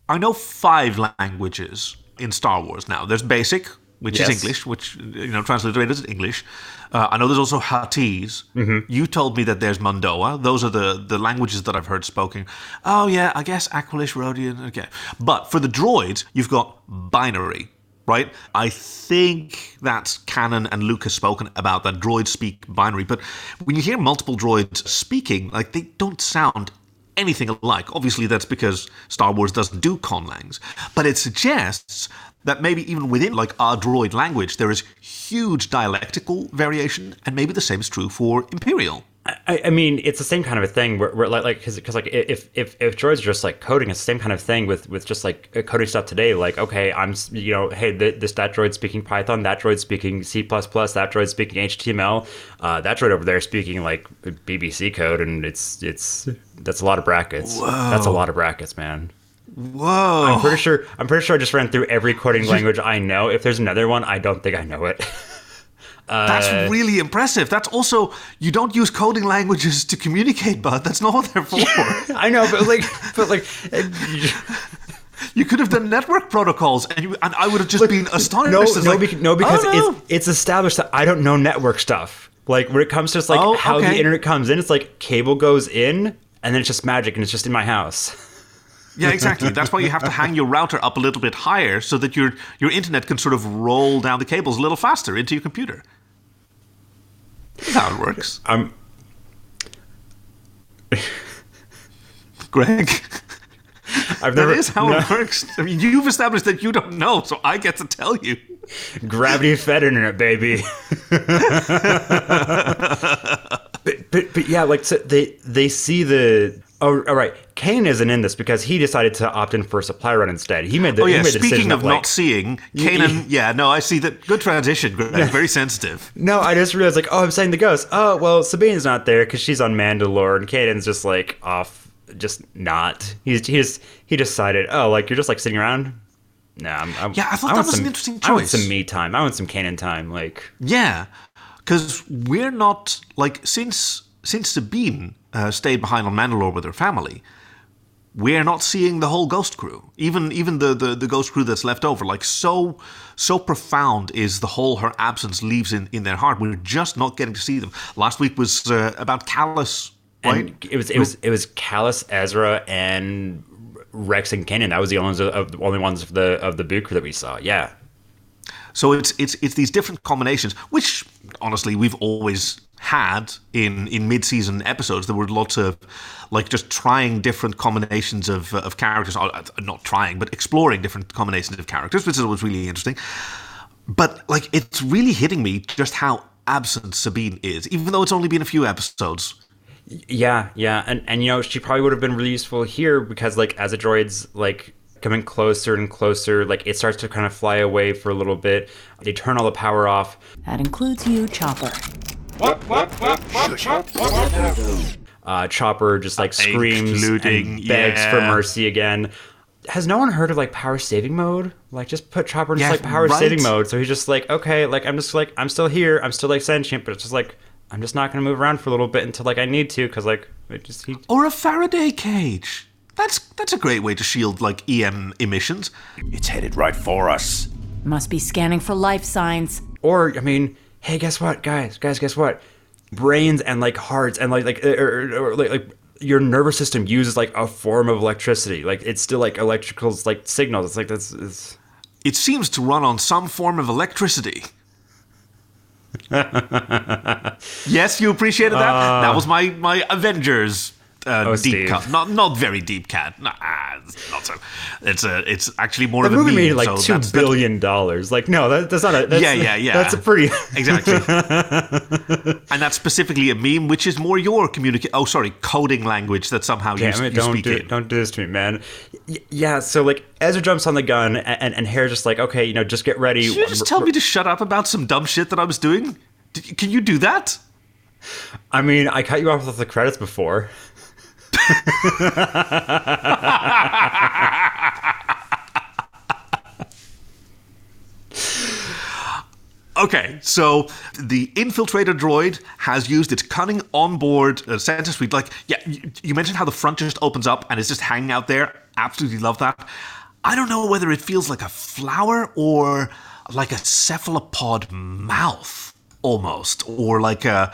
I know five languages in Star Wars now. There's Basic, which Yes. is English, which you know translated as English. Uh, I know there's also Huttese. You told me that there's Mando'a. Those are the the languages that I've heard spoken. Oh yeah, I guess Aqualish, Rodian. Okay, but for the droids, you've got binary. Right, I think that's canon, and Luke has spoken about that. Droids speak binary, but when you hear multiple droids speaking, like they don't sound anything alike. Obviously, that's because Star Wars doesn't do conlangs, but it suggests that maybe even within like our droid language, there is huge dialectical variation, and maybe the same is true for Imperial. I, I mean, it's the same kind of a thing where, where like, like, because, because, like, if, if, if droids are just like coding, it's the same kind of thing with, with just like uh, coding stuff today. Like, okay, I'm, you know, hey, th- this that droid speaking Python, that droid speaking C that droid speaking HTML, uh, that droid over there speaking like BBC code, and it's, it's, that's a lot of brackets. That's a lot of brackets, man. Whoa! I'm pretty sure, I'm pretty sure I just ran through every coding language I know. If there's another one, I don't think I know it. That's uh, really impressive. That's also you don't use coding languages to communicate, bud. That's not what they're for. I know, but like, but like, You could have done network protocols, and, you, and I would have just been astonished. No, no, like, bec- no, because oh, it's it's established that I don't know network stuff. Like when it comes to just like Oh, how okay. the internet comes in, it's like cable goes in, and then it's just magic, and it's just in my house. Yeah, exactly. That's why you have to hang your router up a little bit higher so that your your internet can sort of roll down the cables a little faster into your computer. That's how it works. I'm Greg, I've never is how no, it works. I mean, you've established that you don't know, so I get to tell you. gravity fed internet, baby. but, but but yeah, like so they they see the oh all right. Kane isn't in this because he decided to opt in for a supply run instead. He made the Oh yeah, made the decision speaking of like, not seeing, Kanan, yeah, no, I see that. Good transition, Greg. Very sensitive. No, I just realized like, oh, I'm saying the ghost. Oh, well, Sabine's not there because she's on Mandalore, and Caden's just like off, just not. He's he just he decided, oh, like you're just like sitting around. No, I'm, I'm, Yeah, I thought want that was an some- interesting I want some me time. I want some Kanan time. Like, Yeah, because we're not like since since Sabine uh, stayed behind on Mandalore with her family, we're not seeing the whole Ghost crew. Even even the, the the Ghost crew that's left over. Like so so profound is the hole her absence leaves in in their heart. We're just not getting to see them. Last week was uh, about Kallus, right? and it was it was it was Kallus, Ezra, and Rex and Kanan. That was the only ones of the only ones of the of the crew that we saw. Yeah, So it's it's it's these different combinations, which honestly we've always had in in mid season episodes. There were lots of like just trying different combinations of of characters, uh, not trying, but exploring different combinations of characters, which is was really interesting. But like it's really hitting me just how absent Sabine is, even though it's only been a few episodes. Yeah, yeah, and and you know she probably would have been really useful here because like as the droids like coming closer and closer, like it starts to kind of fly away for a little bit. They turn all the power off. That includes you, Chopper. Uh, Chopper just like screams Including- and begs for mercy again. Has no one heard of like power saving mode? Like just put Chopper in just like power right. saving mode. So he's just like, okay, like I'm just like I'm still here. I'm still like sentient, but it's just like I'm just not gonna move around for a little bit until like I need to because like it just he Or a Faraday cage. That's that's a great way to shield like EM emissions. It's headed right for us. Must be scanning for life signs. Or I mean, hey, guess what, guys, guys, guess what? Brains and like hearts and like like or, or, or, like like your nervous system uses like a form of electricity. Like it's still like electrical like signals. It's like that's it's, It seems to run on some form of electricity. yes, you appreciated that. Uh. that was my my Avengers uh, Oh, deep Steve. cut. Not not very deep cut. Nah, it's not so. It's a it's actually more the of a movie meme. made like so two that's- billion dollars. Like no, that, that's not a that's, Yeah, yeah, yeah. That's a pretty exactly. and that's specifically a meme, which is more your communicate. Oh, sorry, coding language that somehow you, it! you Don't speak do in. don't do this to me, man. Y- yeah. So like Ezra jumps on the gun and and, and Hera's just like, okay, you know, just get ready. Did you just tell me to shut up about some dumb shit that I was doing? Did, can you do that? I mean, I cut you off with the credits before. Okay, so the infiltrator droid has used its cunning onboard uh, sensor suite. Like, yeah, you, you mentioned how the front just opens up and it's just hanging out there. Absolutely love that. I don't know whether it feels like a flower or like a cephalopod mouth, almost, or like a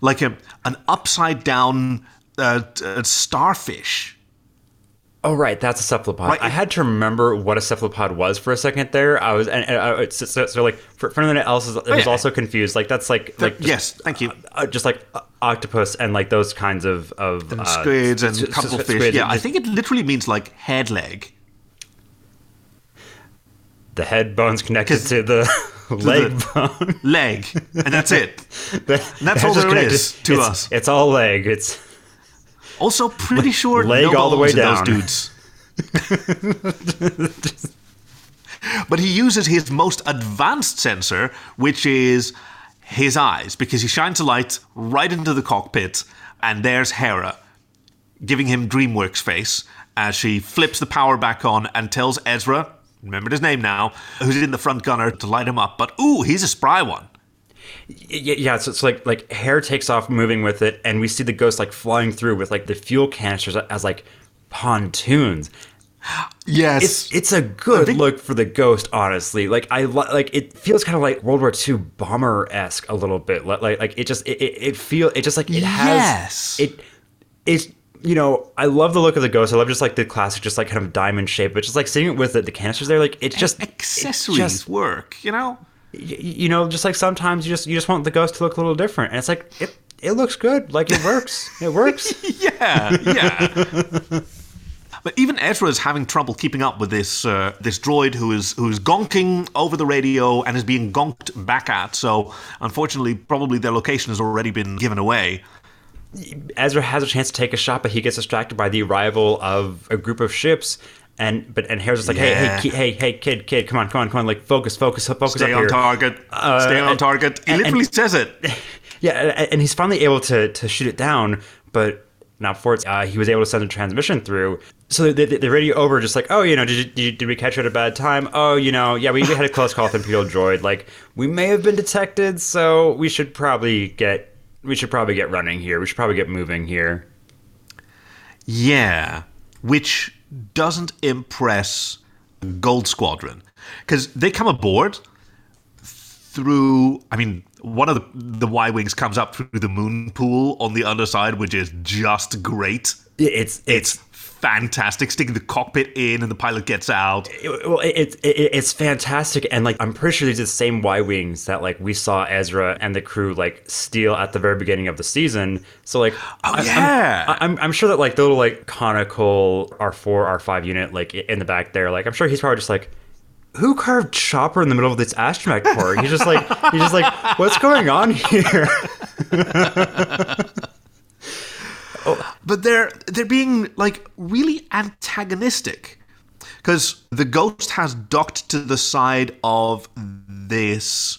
like a an upside down uh, t- uh, starfish. Oh right, that's a cephalopod. Right. I had to remember what a cephalopod was for a second there. I was and, and I, so, so, so like for, for anyone else, is- it was yeah. also confused. Like that's like Th- like just, yes, thank you. uh, just like uh, octopus and like those kinds of of uh, Squids and s- cuttlefish. Yeah, I think it literally means like head leg. the head bone's connected to the leg bone. leg, and that's it. The- that's all there is to It's- us. It's all leg. It's Also, pretty sure leg no all the way down. those dudes. but he uses his most advanced sensor, which is his eyes, because he shines a light right into the cockpit, and there's Hera giving him DreamWorks face as she flips the power back on and tells Ezra, remembered his name now, who's in the front gunner to light him up. But ooh, he's a spry one. Yeah. So it's like like Hera takes off, moving with it, and we see the ghost like flying through with like the fuel canisters as like pontoons. Yes. It's it's a good think- look for the ghost, honestly. Like I li- like it feels kind of like World War II bomber esque a little bit. Like like, like it just it, it, it feel it just like it has it it's you know I love the look of the ghost. I love just like the classic, just like kind of diamond shape, but just like seeing it with the, the canisters there, like it's just it accessories just- work, you know? You know, just like sometimes you just you just want the ghost to look a little different, and it's like it it looks good, like it works, it works. Yeah, yeah. but even Ezra is having trouble keeping up with this uh, this droid who is who is gonking over the radio and is being gonked back at. So unfortunately, probably their location has already been given away. Ezra has a chance to take a shot, but he gets distracted by the arrival of a group of ships. And but and Hera's just like, Yeah. hey, hey, hey, hey, kid, kid, come on, come on, come on, like focus, focus, focus Stay on here. target. Uh, Stay on and- target. He and- literally and- says it. Yeah, and he's finally able to to shoot it down, but not for it, uh, he was able to send a transmission through. So the, the, the radio over, just like, oh, you know, did, did, did we catch you at a bad time? Oh, you know, yeah, we, we had a close call with Imperial Droid. Like, we may have been detected, so we should probably get we should probably get running here. We should probably get moving here. Yeah, which doesn't impress Gold Squadron because they come aboard through. I mean, one of the the Y wings comes up through the moon pool on the underside, which is just great. It's It's fantastic. Sticking the cockpit in, and the pilot gets out. It- well, it, it, it, it's fantastic, and like I'm pretty sure these are the same Y wings that like we saw Ezra and the crew like steal at the very beginning of the season. So like, Oh, I- yeah. I'm, I'm I'm sure that like the little like conical R4 R5 unit like in the back there, like I'm sure he's probably just like. Who carved Chopper in the middle of this astromech core? He's just like he's just like, what's going on here? Oh. but they're they're being like really antagonistic because the ghost has docked to the side of this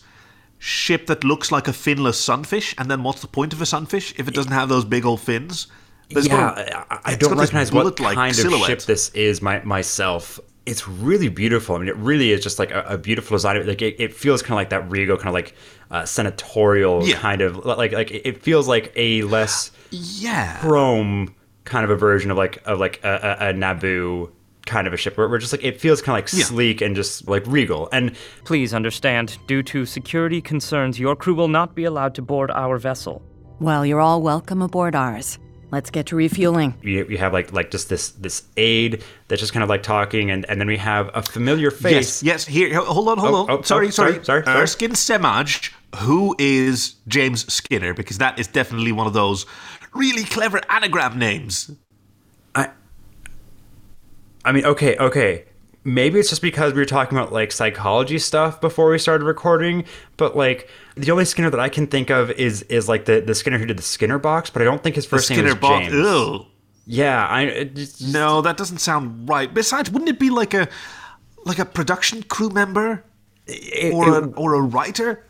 ship that looks like a finless sunfish and then what's the point of a sunfish if it doesn't have those big old fins it's yeah, got- I, I don't recognize what kind of silhouette. ship this is my, myself. It's really beautiful. I mean, it really is just like a, a beautiful design. Like it, it feels kind of like that Rigo kind of like uh, senatorial Yeah. kind of like like it feels like a less yeah chrome kind of a version of like of like a, a, a Naboo kind of a ship where we're just like it feels kind of like Yeah. sleek and just like regal and Please understand, due to security concerns, your crew will not be allowed to board our vessel. Well, you're all welcome aboard ours. Let's get to refueling. we, we have like like just this this aide that's just kind of like talking and, and then we have a familiar face Yes, yes. Here, hold on, hold Oh, on. oh, sorry, oh, sorry, sorry, sorry, uh, sorry. Erskine Semaj, who is James Skinner, because that is definitely one of those really clever anagram names. I. I mean, okay, okay. Maybe it's just because we were talking about like psychology stuff before we started recording, but like the only Skinner that I can think of is is like the the Skinner who did the Skinner box, but I don't think his The first name Skinner is box. James. Ugh. Yeah, I just- No, that doesn't sound right. Besides, wouldn't it be like a like a production crew member it, or it- a, or a writer?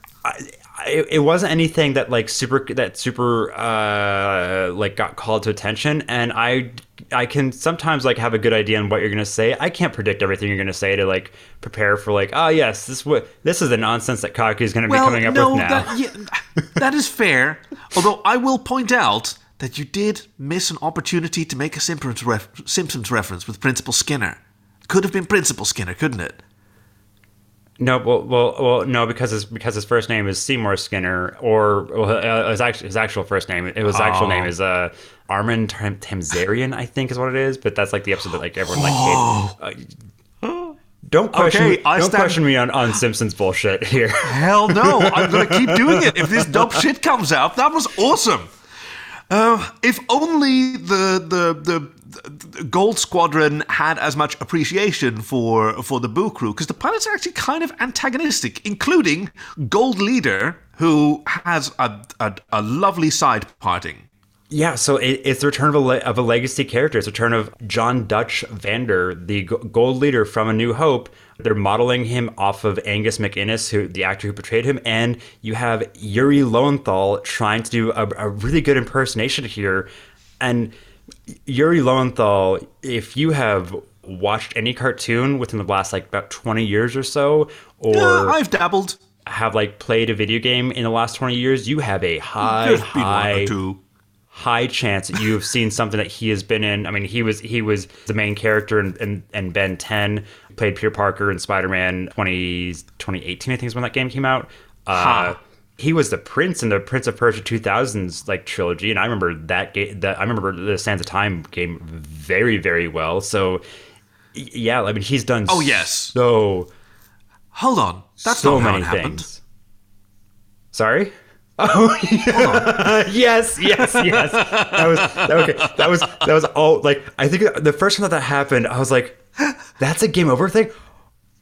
It, it wasn't anything that like super that super uh like got called to attention and i i can sometimes like have a good idea on what you're gonna say i can't predict everything you're gonna say to like prepare for like oh yes this what this is the nonsense that Kaki is gonna be coming up no, with now that yeah, that is fair. Although I will point out that you did miss an opportunity to make a Simpsons, ref- Simpsons reference with Principal Skinner. Could have been Principal Skinner, couldn't it? No well, well well no because his because his first name is seymour skinner or well, uh, his actual his actual first name his actual Oh. name is uh armin Tam- tamzarian i think is what it is but that's like the episode that like everyone like hates Uh, don't question Okay, I don't stand- question me on, on Simpsons bullshit here. Hell no! I'm gonna keep doing it if this dope shit comes out. That was awesome. Uh, if only the, the the the Gold Squadron had as much appreciation for for the Boo Crew, because the pilots are actually kind of antagonistic, including Gold Leader, who has a a, a lovely side parting. Yeah, so it, it's the return of a, of a legacy character. It's the return of Jon Dutch Vander, the gold leader from A New Hope. They're modeling him off of Angus MacInnes, who the actor who portrayed him, and you have Yuri Lowenthal trying to do a, a really good impersonation here. And Yuri Lowenthal, if you have watched any cartoon within the last like about twenty years or so, or Yeah, I've dabbled. have like played a video game in the last twenty years, you have a high, There's been one or high, high chance that you've seen something that he has been in. I mean, he was he was the main character in, in, in Ben 10, played Peter Parker in Spider-Man 20, 2018, I think is when that game came out. Uh. He was the prince in the Prince of Persia 2000s like trilogy, and I remember that game. That I remember the Sands of Time game very, very well. So, yeah, I mean, he's done. Oh, yes. so Hold on. That's so not how many things. Sorry. Oh yes, yes, yes. That was that, okay. That was that was all. Like I think the first time that that happened, I was like, "That's a game over thing."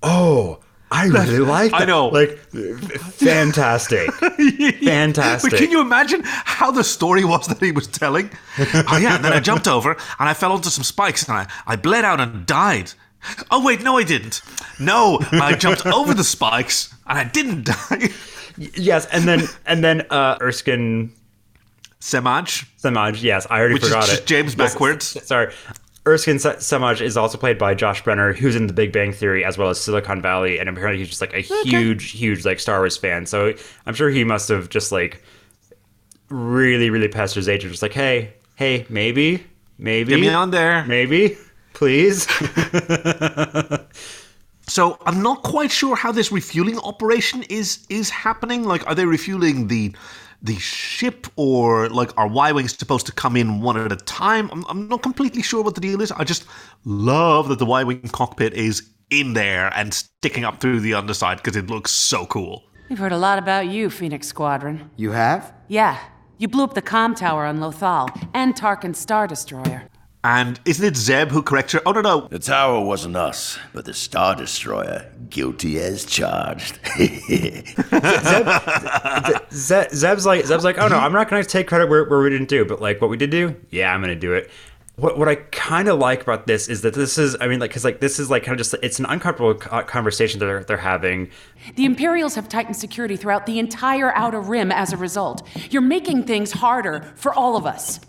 Oh, I really like. That. I know. Like, fantastic, fantastic. But can you imagine how the story was that he was telling? Oh yeah, and then I jumped over and I fell onto some spikes and I, I bled out and died. Oh wait, no I didn't. No, I jumped over the spikes and I didn't die. Yes, and then and then uh Erskine Semaj. Semaj, yes, I already Which is forgot just it. James Yes, backwards. Sorry. Erskine Semaj is also played by Josh Brener, who's in The Big Bang Theory as well as Silicon Valley, and apparently he's just like a huge, huge like Star Wars fan. So I'm sure he must have just like really, really passed his agent, just like, hey, hey, maybe, maybe, Get me on there. maybe, please. So I'm not quite sure how this refueling operation is is happening. Like, are they refueling the the ship, or like are Y wings supposed to come in one at a time? I'm, I'm not completely sure what the deal is. I just love that the Y wing cockpit is in there and sticking up through the underside because it looks so cool. We've heard a lot about you, Phoenix Squadron. You have? Yeah, you blew up the comm tower on Lothal and Tarkin's Star Destroyer. And isn't it Zeb who corrects her? Oh no no, The tower wasn't us, but the Star Destroyer, guilty as charged. Ze- Zeb's like Zeb's like, oh no, I'm not going to take credit where, where we didn't do, but like what we did do, yeah, I'm going to do it. What what I kind of like about this is that this is, I mean, like, because like this is like kind of just it's an uncomfortable conversation that they're they're having. The Imperials have tightened security throughout the entire Outer Rim as a result. You're making things harder for all of us.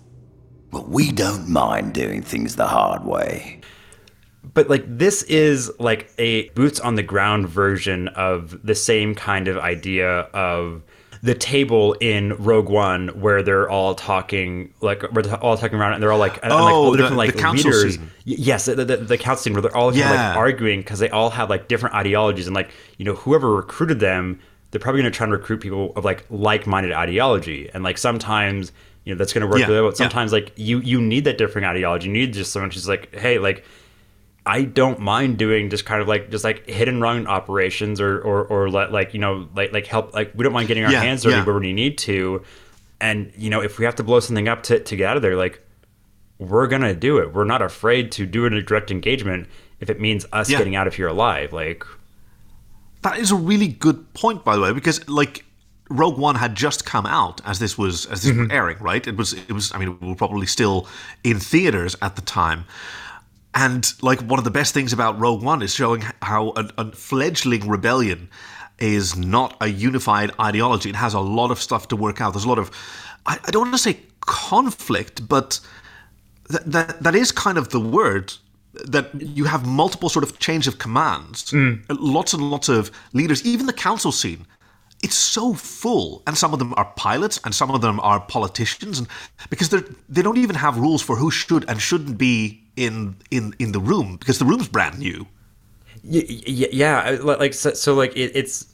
But we don't mind doing things the hard way. But like this is like a boots on the ground version of the same kind of idea of the table in Rogue One where they're all talking like they're all talking around and they're all like and, and, like all Oh, the different like the council leaders. scene. Yes, the, the, the council scene where they're all kind of Yeah. like arguing because they all have like different ideologies and like you know whoever recruited them, they're probably going to try and recruit people of like like-minded ideology and like sometimes you know that's going to work Yeah, really well. But yeah. sometimes like you you need that different ideology. You need just someone who's like, hey, like I don't mind doing just kind of like just like hit and run operations or or or let like you know like like help like we don't mind getting our Yeah, hands dirty yeah. where we need to, and you know if we have to blow something up to to get out of there like we're gonna do it. We're not afraid to do a direct engagement if it means us Yeah. getting out of here alive. Like That is a really good point, by the way, because like Rogue One had just come out as this was as this was mm-hmm. airing, right? It was it was I mean we were probably still in theaters at the time. And like one of the best things about Rogue One is showing how a, a fledgling rebellion is not a unified ideology. It has a lot of stuff to work out. There's a lot of I, I don't want to say conflict, but that, that that is kind of the word that you have multiple sort of change of commands mm. lots and lots of leaders even the council scene it's so full and some of them are pilots and some of them are politicians and because they they don't even have rules for who should and shouldn't be in in in the room because the room's brand new yeah like so, so like it, it's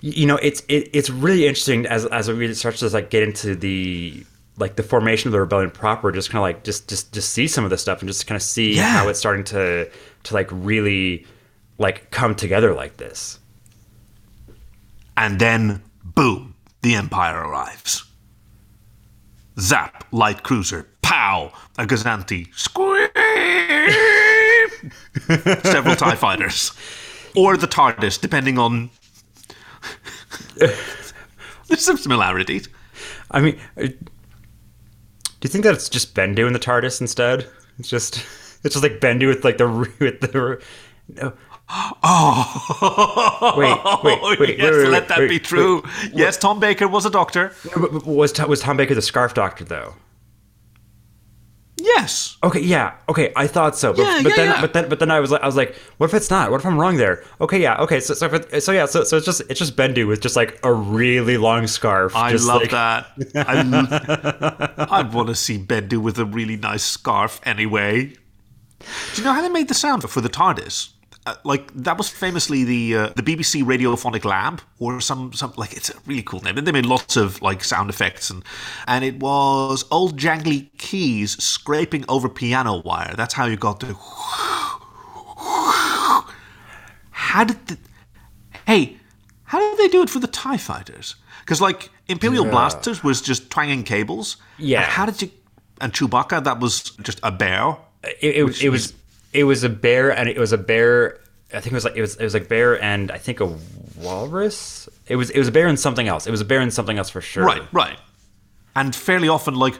you know it's it, it's really interesting as as we start to like get into the like the formation of the rebellion proper just kind of like just just just see some of this stuff and just kind of see Yeah. how it's starting to to like really like come together like this and then boom the empire arrives. Zap light cruiser pow a Gozanti scream several tie fighters. Or the tardis depending on there's some similarities. I mean uh, do you think that it's just bendu in the tardis instead? It's just it's just like bendu with like the with the no. Oh, Wait, wait, wait, yes, wait, wait, let that wait, be true. Yes, Tom Baker was a doctor. was Tom, was Tom Baker the scarf doctor though Yes. Okay, yeah, okay, I thought so, but, Yeah, but yeah, then yeah. but then but then I was like I was like, what if it's not? What if I'm wrong there? Okay, yeah, okay, so so, it- so yeah, so, so it's just it's just Bendu with just like a really long scarf. I love like- that. I, I want to see Bendu with a really nice scarf anyway. Do you know how they made the sound for the TARDIS? Uh, like that was famously the uh, the BBC Radiophonic Lab or some some like it's a really cool name. And they made lots of like sound effects and and it was old jangly keys scraping over piano wire. That's how you got the. How did the, hey? How did they do it for the Tie Fighters? Because like Imperial Yeah. Blasters was just twanging cables. Yeah. And how did you? And Chewbacca, that was just a bear. it, it, it was it was a bear and it was a bear I think it was like it was it was like bear and I think a walrus. It was it was a bear and something else. It was a bear and something else for sure. Right, right. And fairly often, like,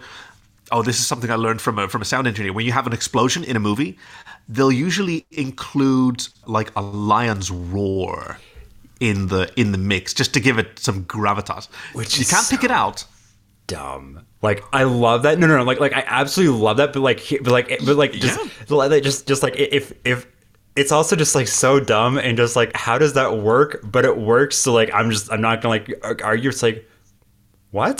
oh, this is something I learned from a from a sound engineer. When you have an explosion in a movie, they'll usually include like a lion's roar in the in the mix just to give it some gravitas. Which you can't pick it out. Dumb. Like I love that. No, no, no. Like like I absolutely love that. But like he- but like but like just like just just like if if it's also just like so dumb and just like how does that work? But it works. So like I'm just I'm not gonna like argue. It's like what?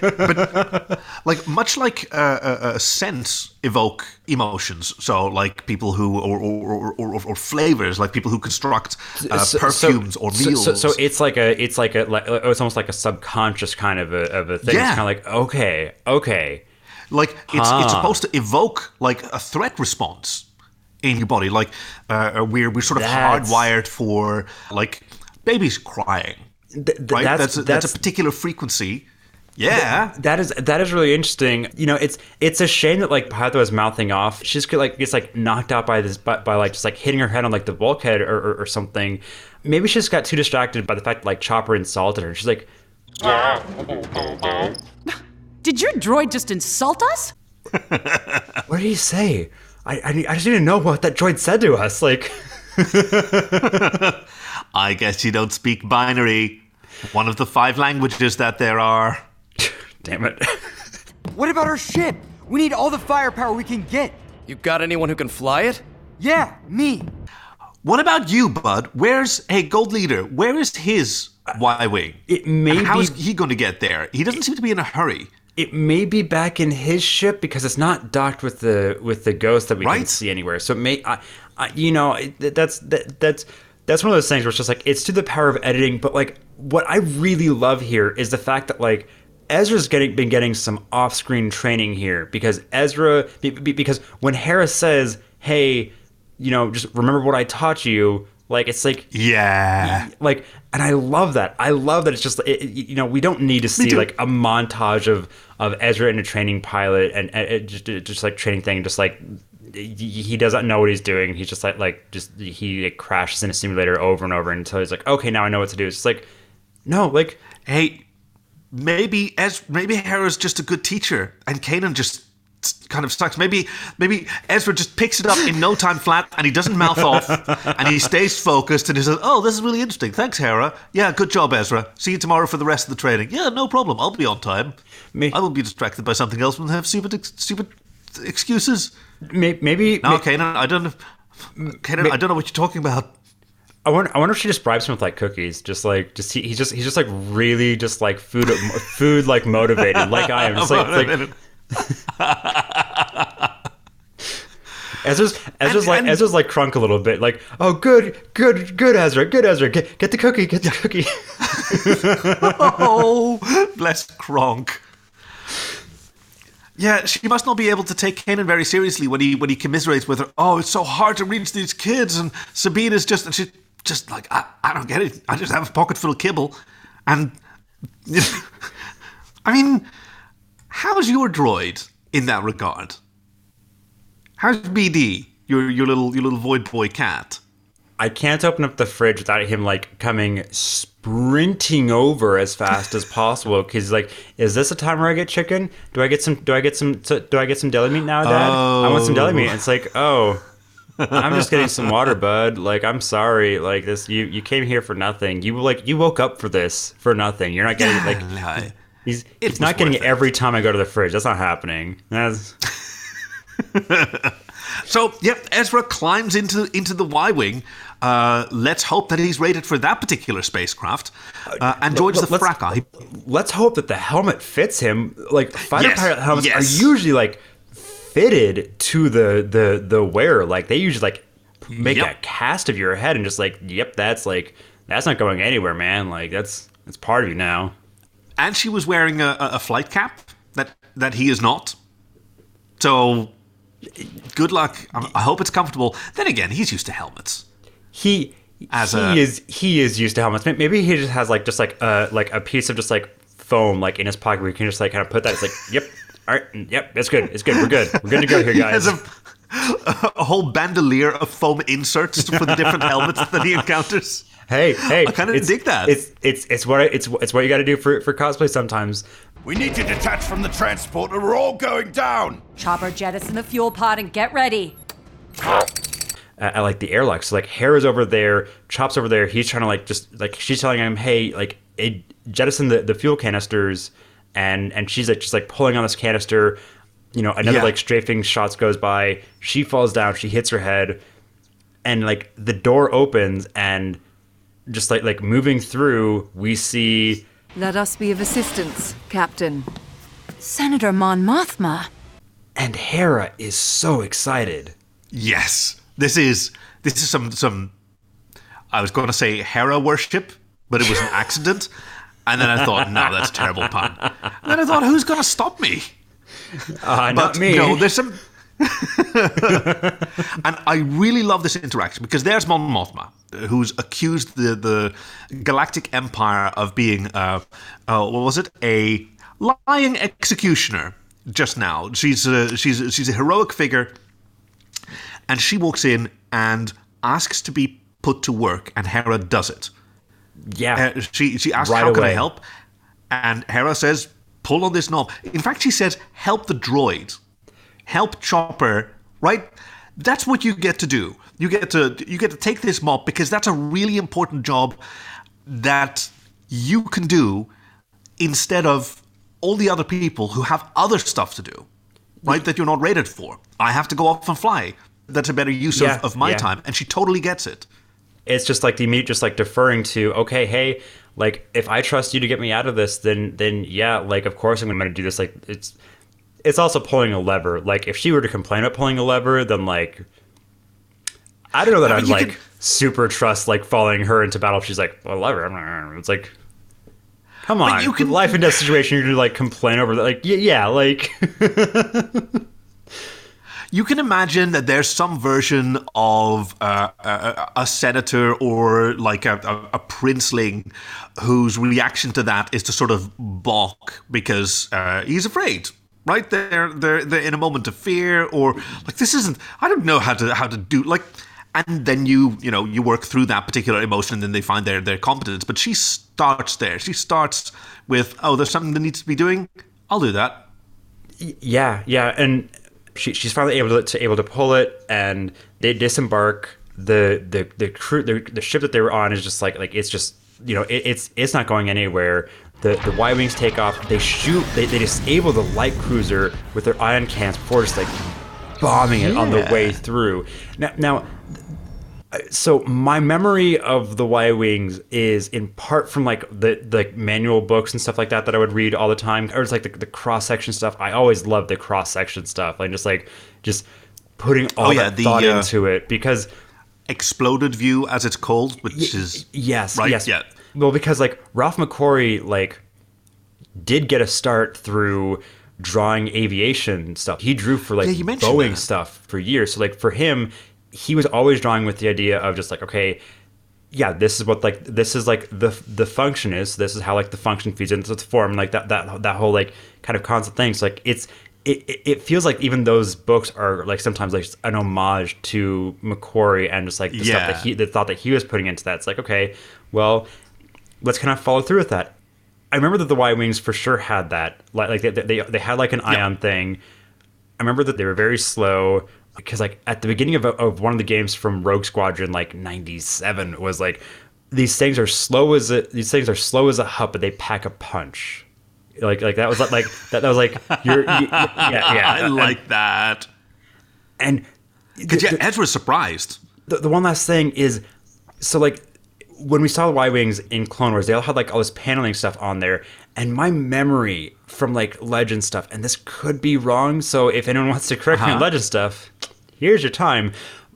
But like much like uh, uh, uh, scents evoke emotions so like people who or or, or, or, or flavors like people who construct uh, So- so- perfumes or so- meals So, so, it's like a, it's like a, like it's almost like a subconscious kind of a, of a thing. Yeah. It's kind of like okay, okay, like it's it's supposed to evoke like a threat response in your body like uh, we're we're sort of That's- hardwired for like babies crying right that's- that's a, that's, that's- a particular frequency yeah Th- that is that is really interesting. You know, it's it's a shame that like Pytho is mouthing off. She's get, like gets like knocked out by this by, by like just like hitting her head on like the bulkhead or, or, or something. Maybe she just got too distracted by the fact that like Chopper insulted her. She's like, Did your droid just insult us? what did he say? I, I I just didn't know what that droid said to us. Like, i guess you don't speak binary one of the five languages that there are damn it What about our ship? We need all the firepower we can get. You got anyone who can fly it? Yeah, me. What about you, Bud? Where's hey Gold Leader? Where is his Y wing? It may And how be- is he going to get there? He doesn't seem to be in a hurry. it may be back in his ship because it's not docked with the with the ghost that we can Right. see anywhere. So it may, I, I, you know, it- that's that, that's that's one of those things where it's just like it's to the power of editing. But like, what I really love here is the fact that like Ezra's getting been getting some off-screen training here because Ezra be- be- because when Hera says, "Hey, you know, just remember what I taught you," like it's like Yeah. like and i love that. I love that it's just it, you know we don't need to see like a montage of of ezra in a training pilot and, and just, just like training thing just like he he doesn't know what he's doing. He's just like like just he crashes in a simulator over and over until he's like okay now i know what to do. It's like no like Hey, maybe as maybe Hera's just a good teacher, and Kanan just kind of sucks. Maybe maybe Ezra just picks it up in no time flat, and he doesn't mouth off, and he stays focused, and he says, "Oh, this is really interesting. Thanks, Hera. Yeah, good job, Ezra. See you tomorrow for the rest of the training. Yeah, no problem. I'll be on time. Me- I will be distracted by something else and have stupid stupid excuses. may, maybe No, may- Kanan, I don't. know. Kanan, I don't know what you're talking about. I wonder, I wonder if she just bribes him with like cookies, just like just he, he's just he's just like really just like food food like motivated, like I am. Just like, like Ezra's Ezra's like and- Ezra's like Kronk a little bit, like oh good good good Ezra good Ezra get get the cookie get the cookie. oh, bless Kronk. Yeah, she must not be able to take Kanan very seriously when he when he commiserates with her. Oh, it's so hard to reach these kids, and Sabine is just and she's just like I, I don't get it. I just have a pocket full of kibble, and I mean, how's your droid in that regard? How's BD, your your little your little void boy cat? I can't open up the fridge without him like coming sprinting over as fast as possible. Cause he's like, is this a time where I get chicken? Do I get some? Do I get some? Do I get some deli meat now, Dad? I want some deli meat. Oh. It's like, oh, I'm just getting some water, bud. Like, I'm sorry. Like this, you you came here for nothing. You like you woke up for this for nothing. You're not getting like. He's, It he's not getting it every time I go to the fridge. That's not happening. That's So, yep, Ezra climbs into into the Y wing. Uh, let's hope that he's rated for that particular spacecraft uh, and joins the let's- fracas. Let's hope that the helmet fits him. Like fighter Yes, pilot helmets yes. are usually like fitted to the the the wearer. Like they usually like make Yep. a cast of your head and just like, yep, that's like that's not going anywhere, man. Like that's that's part of you now. and she was wearing a, a flight cap that that he is not. So, good luck. I hope it's comfortable. Then again, he's used to helmets. He As he a- is he is used to helmets. Maybe he just has like just like a like a piece of just like foam like in his pocket where you can just like kind of put that. It's like, yep, all right, mm, yep, it's good, it's good, we're good, we're good to go here, He guys. has a, a whole bandolier of foam inserts for the different helmets that he encounters. Hey, hey, I kind of dig that. It's it's it's what I, it's it's what you got to do for for cosplay sometimes. We need to detach from the transport or we're all going down. Chopper, jettison the fuel pod and get ready. At, at like the airlock, so like Hera's over there, Chop's over there. He's trying to like just like she's telling him, hey, like it, jettison the, the fuel canisters, and and she's like just like pulling on this canister. You know, another Yeah. like strafing shots goes by. She falls down. She hits her head, and like the door opens and just like like moving through, we see Let us be of assistance, Captain. Senator Mon Mothma. and Hera is so excited. Yes, this is this is some some. I was going to say Hera worship, but it was an accident. And then I thought, no, that's a terrible pun. And then I thought, who's going to stop me? Uh, but not me. no, there's some. and I really love this interaction because there's Mon Mothma, who's accused the the Galactic Empire of being, uh, uh, what was it, a lying executioner. Just now, she's a, she's a, she's a heroic figure, and she walks in and asks to be put to work, and Hera does it. Yeah, Uh, she she asks, Right "How can I help?" And Hera says, "Pull on this knob." In fact, she says, "Help the droid, help Chopper." Right? That's what you get to do. You get to you get to take this mop because that's a really important job that you can do instead of all the other people who have other stuff to do. Right? That you're not rated for. I have to go off and fly. That's a better use Yeah, of, of my yeah. time, and she totally gets it. It's just like the immediate just like deferring to okay hey like if i trust you to get me out of this then then yeah like of course i'm gonna do this. Like it's it's also pulling a lever. Like if she were to complain about pulling a lever then like i don't know that I i'd mean, like can- super trust like following her into battle if she's like a lever. It's like come on you can- life and death situation you're gonna like complain over that like yeah, yeah like You can imagine that there's some version of uh, a, a senator or like a, a, a princeling whose reaction to that is to sort of balk because uh, he's afraid. Right? They're, they're they're in a moment of fear or like this isn't. I don't know how to how to do like. And then you you know you work through that particular emotion, and then they find their their competence. But she starts there. She starts with, oh, there's something that needs to be doing. I'll do that. Yeah, yeah, and she, she's finally able to, to able to pull it, and they disembark. the the the crew the, the ship that they were on is just like like it's just you know it, it's it's not going anywhere. The the Y wings take off. They shoot. They, they disable the light cruiser with their ion cans before just like bombing it on the way through. Now now. So my memory of the Y wings is in part from like the the manual books and stuff like that that I would read all the time, or it's like the, the cross section stuff. I always loved the cross section stuff, like just like just putting all Oh, yeah, that the, thought uh, into it because exploded view as it's called, which is Yes, right. yes. Yeah, Well, because like Ralph McQuarrie like did get a start through drawing aviation stuff. He drew for like Yeah, Boeing that. stuff for years. So like for him, he was always drawing with the idea of just like okay, yeah, this is what like this is like the the function is. This is how like the function feeds into the form. Like that that that whole like kind of concept thing. So like it's. It, it- feels like even those books are like sometimes like an homage to McQuarrie and just like the stuff that Yeah. he the thought that he was putting into that. It's like okay, well, let's kind of follow through with that. I remember that the Y wings for sure had that. Like, like they, they, they had like an ion thing. I remember that they were very slow because like at the beginning of, of one of the games from Rogue Squadron, like '97, was like these things are slow as a, these things are slow as a hut, but they pack a punch. Like like that was like that, that was like you're you, yeah yeah. I like that. And because yeah, was surprised. The, the one last thing is, so like when we saw the Y wings in Clone Wars, they all had like all this paneling stuff on there, and my memory from like Legend stuff, and this could be wrong. So if anyone wants to correct me on Uh-huh. Legend stuff, here's your time.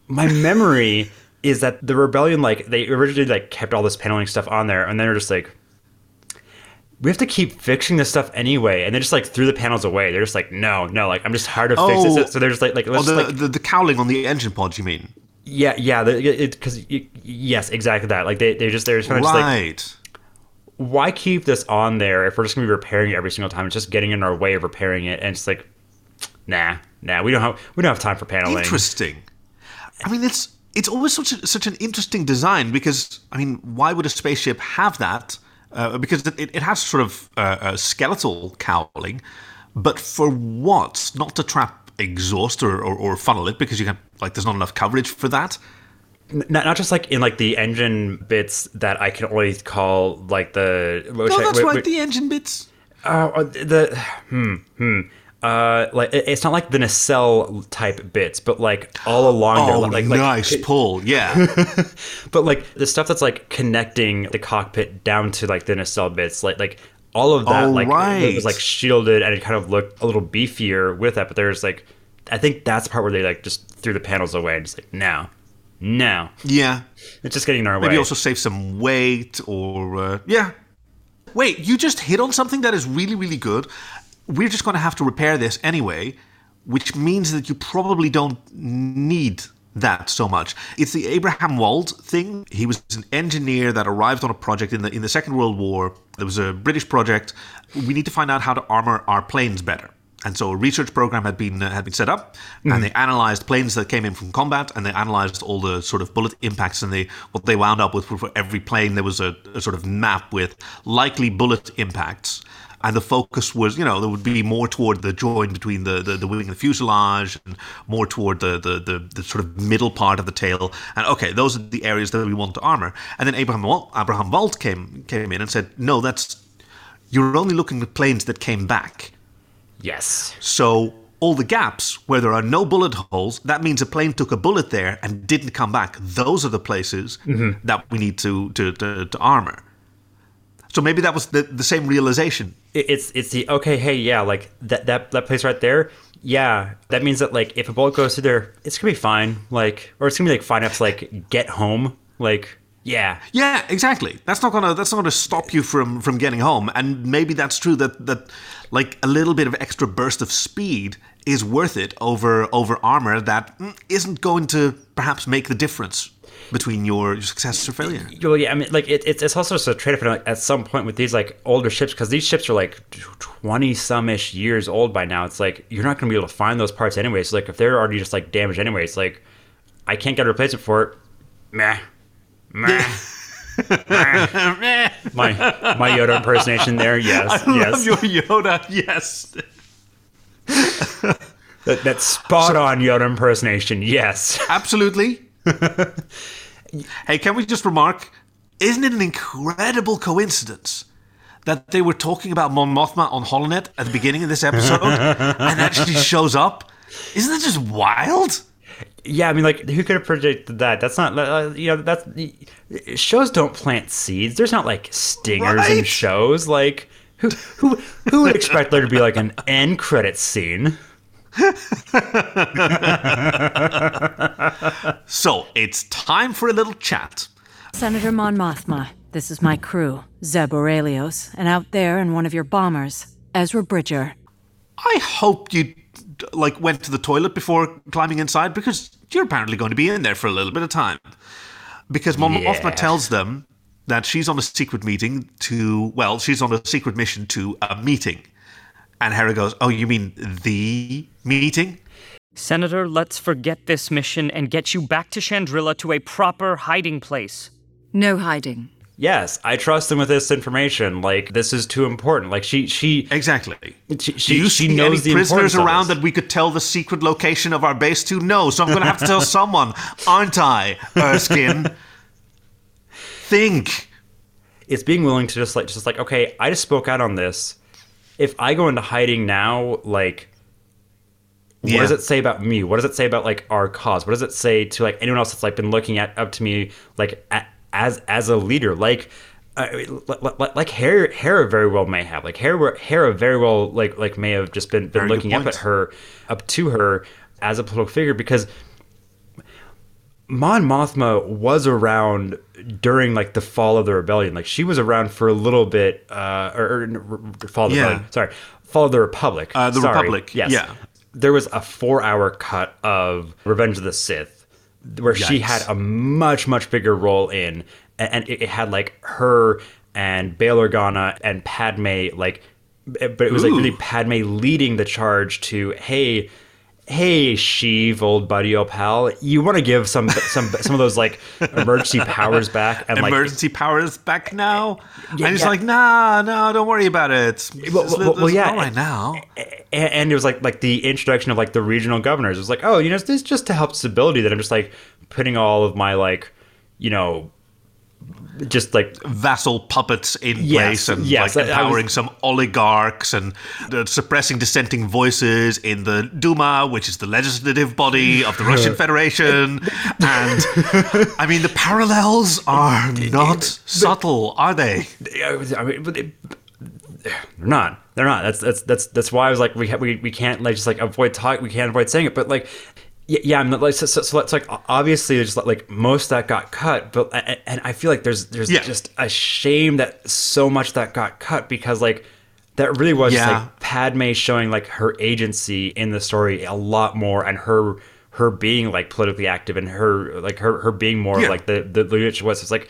My memory is that the rebellion like they originally like kept all this paneling stuff on there, and then they're just like. We have to keep fixing this stuff anyway, and they just like threw the panels away. They're just like, no, no, like I'm just tired of fixing this. Oh. So they're just like, like, oh, the, like the the cowling on the engine pod, You mean? yeah, yeah, because yes, exactly that. Like they, they just they're just kind of just like, Right. why keep this on there if we're just gonna be repairing it every single time? It's just getting in our way of repairing it, and it's like, nah, nah, we don't have we don't have time for paneling. Interesting. I mean, it's it's always such a, such an interesting design because I mean, why would a spaceship have that? Uh, because it, it has sort of uh, a skeletal cowling, but for what? Not to trap exhaust or, or, or funnel it because you can like there's not enough coverage for that. Not, not just like in like the engine bits that I can only call like the no, that's right. the engine bits. Oh, the hmm hmm. Uh, like it's not like the nacelle type bits, but like all along there, Oh, like, like nice pull, yeah. but like the stuff that's like connecting the cockpit down to like the nacelle bits, like like all of that, Oh, like right. it was like shielded and it kind of looked a little beefier with that. But there's like, I think that's the part where they like just threw the panels away and just like now, now, Yeah. it's just getting in our way. Maybe also save some weight or uh, yeah. Wait, you just hit on something that is really really good. We're just going to have to repair this anyway, which means that you probably don't need that so much. It's the Abraham Wald thing. He was an engineer that arrived on a project in the in the Second World War. There was a British project. We need to find out how to armor our planes better. And so a research program had been uh, had been set up, Mhm. and they analyzed planes that came in from combat, and they analyzed all the sort of bullet impacts. And they what they wound up with for every plane there was a, a sort of map with likely bullet impacts. And the focus was, you know, there would be more toward the join between the, the, the wing and the fuselage, and more toward the, the, the, the sort of middle part of the tail. And okay, those are the areas that we want to armor. And then Abraham Abraham Wald came came in and said, no, that's you're only looking at planes that came back. Yes. So all the gaps where there are no bullet holes, that means a plane took a bullet there and didn't come back. Those are the places Mhm. that we need to, to, to, to armor. So maybe that was the, the same realization. It's it's the okay hey yeah like that that that place right there yeah that means that like if a bullet goes through there it's gonna be fine like or it's gonna be like fine enough to like get home like yeah Yeah, exactly. That's not gonna that's not gonna stop you from from getting home. And maybe that's true that that like a little bit of extra burst of speed is worth it over over armor that mm, isn't going to perhaps make the difference between your success or failure. well yeah I mean like it, it's it's also just a trade off like at some point with these like older ships because these ships are like twenty some ish years old by now it's like you're not gonna be able to find those parts anyway so like if they're already just like damaged anyway it's like I can't get a replacement for it meh meh. my my Yoda impersonation there, yes, I yes. love your Yoda. Yes. That, that spot on Yoda impersonation, yes. Absolutely. hey, can we just remark? Isn't it an incredible coincidence that they were talking about Mon Mothma on Holonet at the beginning of this episode, and actually shows up? Isn't that just wild? Yeah, I mean, like, who could have predicted that? That's not, uh, you know, that's shows don't plant seeds. There's not like stingers in shows. Like, who who who would expect there to be like an end credit scene? So it's time for a little chat. Senator Mon Mothma, this is my crew, Zeb Orrelios, and out there in one of your bombers, Ezra Bridger. I hope you like went to the toilet before climbing inside because you're apparently going to be in there for a little bit of time. Because Mon Yeah. Mothma tells them that she's on a secret meeting to well, she's on a secret mission to a meeting. And Hera goes, "Oh, you mean the meeting?" Senator, let's forget this mission and get you back to Chandrila to a proper hiding place. No hiding. Yes, I trust him with this information. Like, this is too important. Like, she she exactly. She Do you she see knows any the prisoners around that we could tell the secret location of our base to? No, so I'm going to have to tell someone, aren't I, Erskine? Think. it's being willing to just like just like okay i just spoke out on this if I go into hiding now, like what Yeah. does it say about me? What does it say about like our cause? What does it say to like anyone else that's like been looking at up to me like a, as as a leader? Like uh, like, like, like Hera, Hera very well may have like Hera, Hera very well like like may have just been been Very looking up at her up to her as a political figure because Mon Mothma was around during like the fall of the rebellion. Like she was around for a little bit, uh, or, or fall of the Yeah. rebellion. Sorry, fall of the Republic. Uh, the Sorry. Republic, Yes. yeah. There was a four-hour cut of Revenge of the Sith where she had a much much bigger role in, and, it, had like her and Bail Organa and Padme like, eh, but it was like really Padme leading the charge to hey hey Sheev, old buddy, old pal, you want to give some some some of those like emergency powers back and like Emergency powers back now. Yeah, and he's yeah. like, nah, no, don't worry about it. Well, It's- well, well, yeah. all right now. and, and it was like like the introduction of like the regional governors. It was like, oh, you know, this is just to help stability. That I'm just like putting all of my like, you know, just like vassal puppets in Yes, place and yes, like I was- empowering some oligarchs and uh, suppressing dissenting voices in the Duma, which is the legislative body of the Russian Federation. And I mean, the parallels are not subtle, are they? I mean, but it, they're not. They're not. That's that's that's that's why I was like, we ha- we we can't like just like avoid talk. We can't avoid saying it. But like, yeah, yeah I'm not like so, so, so it's like obviously there's like most that got cut. But and, I feel like there's there's Yeah. just a shame that so much that got cut because like that really was Yeah. like Padme showing like her agency in the story a lot more and her her being like politically active and her like her her being more Yeah. like the the leadership was. It's like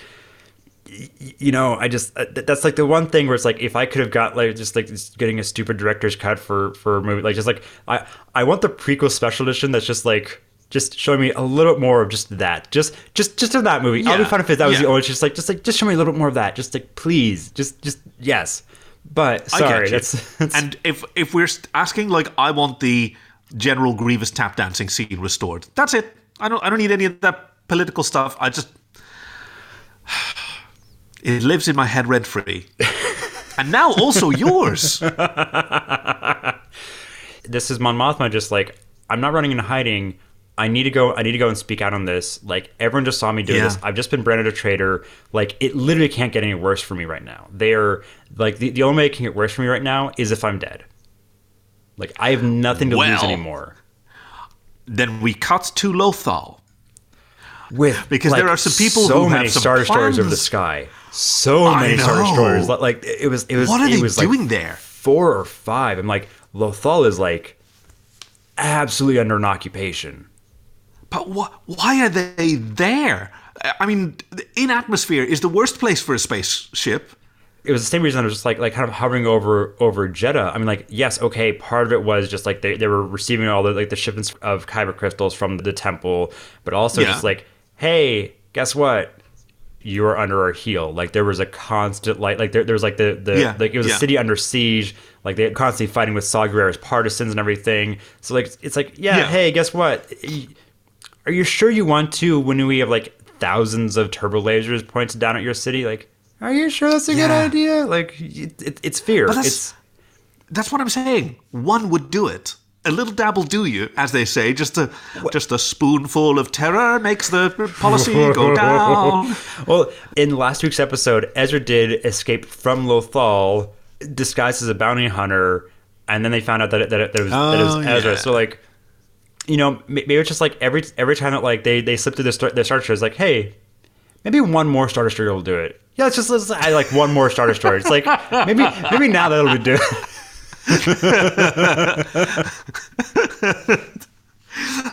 you know, I just uh, that's like the one thing where it's like if I could have got like just like getting a stupid director's cut for for a movie, like just like I I want the prequel special edition that's just like just showing me a little bit more of just that, just just just of that movie. I'll be fine if that was the only just like just like just show me a little bit more of that, just like please, just just yes. But sorry, that's, that's and if if we're asking like, I want the General Grievous tap dancing scene restored. That's it. I don't I don't need any of that political stuff. I just it lives in my head rent free. and now also yours. this is Mon Mothma just like I'm not running into hiding. I need to go. I need to go and speak out on this. Like everyone just saw me do Yeah. this. I've just been branded a traitor. Like it literally can't get any worse for me right now. They're like the, the only way it can get worse for me right now is if I'm dead. Like I have nothing to lose anymore. Then we cut to Lothal. With because there are some people so who have some star destroyers over the sky. So many star destroyers. Like- Like it was. It was. What are they was, like, doing there? Four or five. I'm like Lothal is like absolutely under an occupation. But wh- why are they there? I mean, in atmosphere is the worst place for a spaceship. it was the same reason I was just like like kind of hovering over over Jedha. I mean, like yes, okay, part of it was just like they, they were receiving all the like the shipments of kyber crystals from the temple, but also Yeah. just like, hey, guess what? You are under our heel. Like there was a constant like like there, there was like the the Yeah, like it was yeah. a city under siege. Like they constantly fighting with Saw Gerrera's partisans and everything. So like it's like yeah, Yeah. hey, guess what? Are you sure you want to when we have like thousands of turbo lasers pointed down at your city? Like, are you sure that's a good idea? Like, it, it, it's fear. But that's- It's That's what I'm saying. One would do it. A little dabble do you, as they say. Just a just a spoonful of terror makes the policy go down. well, in last week's episode, Ezra did escape from Lothal disguised as a bounty hunter, and then they found out that it, that it, that it was, that it was Oh, Ezra. yeah. So like, you know, maybe it's just like every every time that like they they slip through the star, the star destroyer, it's like, hey, maybe one more star destroyer will do it. Yeah, let's just let's add like one more star destroyer. It's like maybe maybe now that'll do it.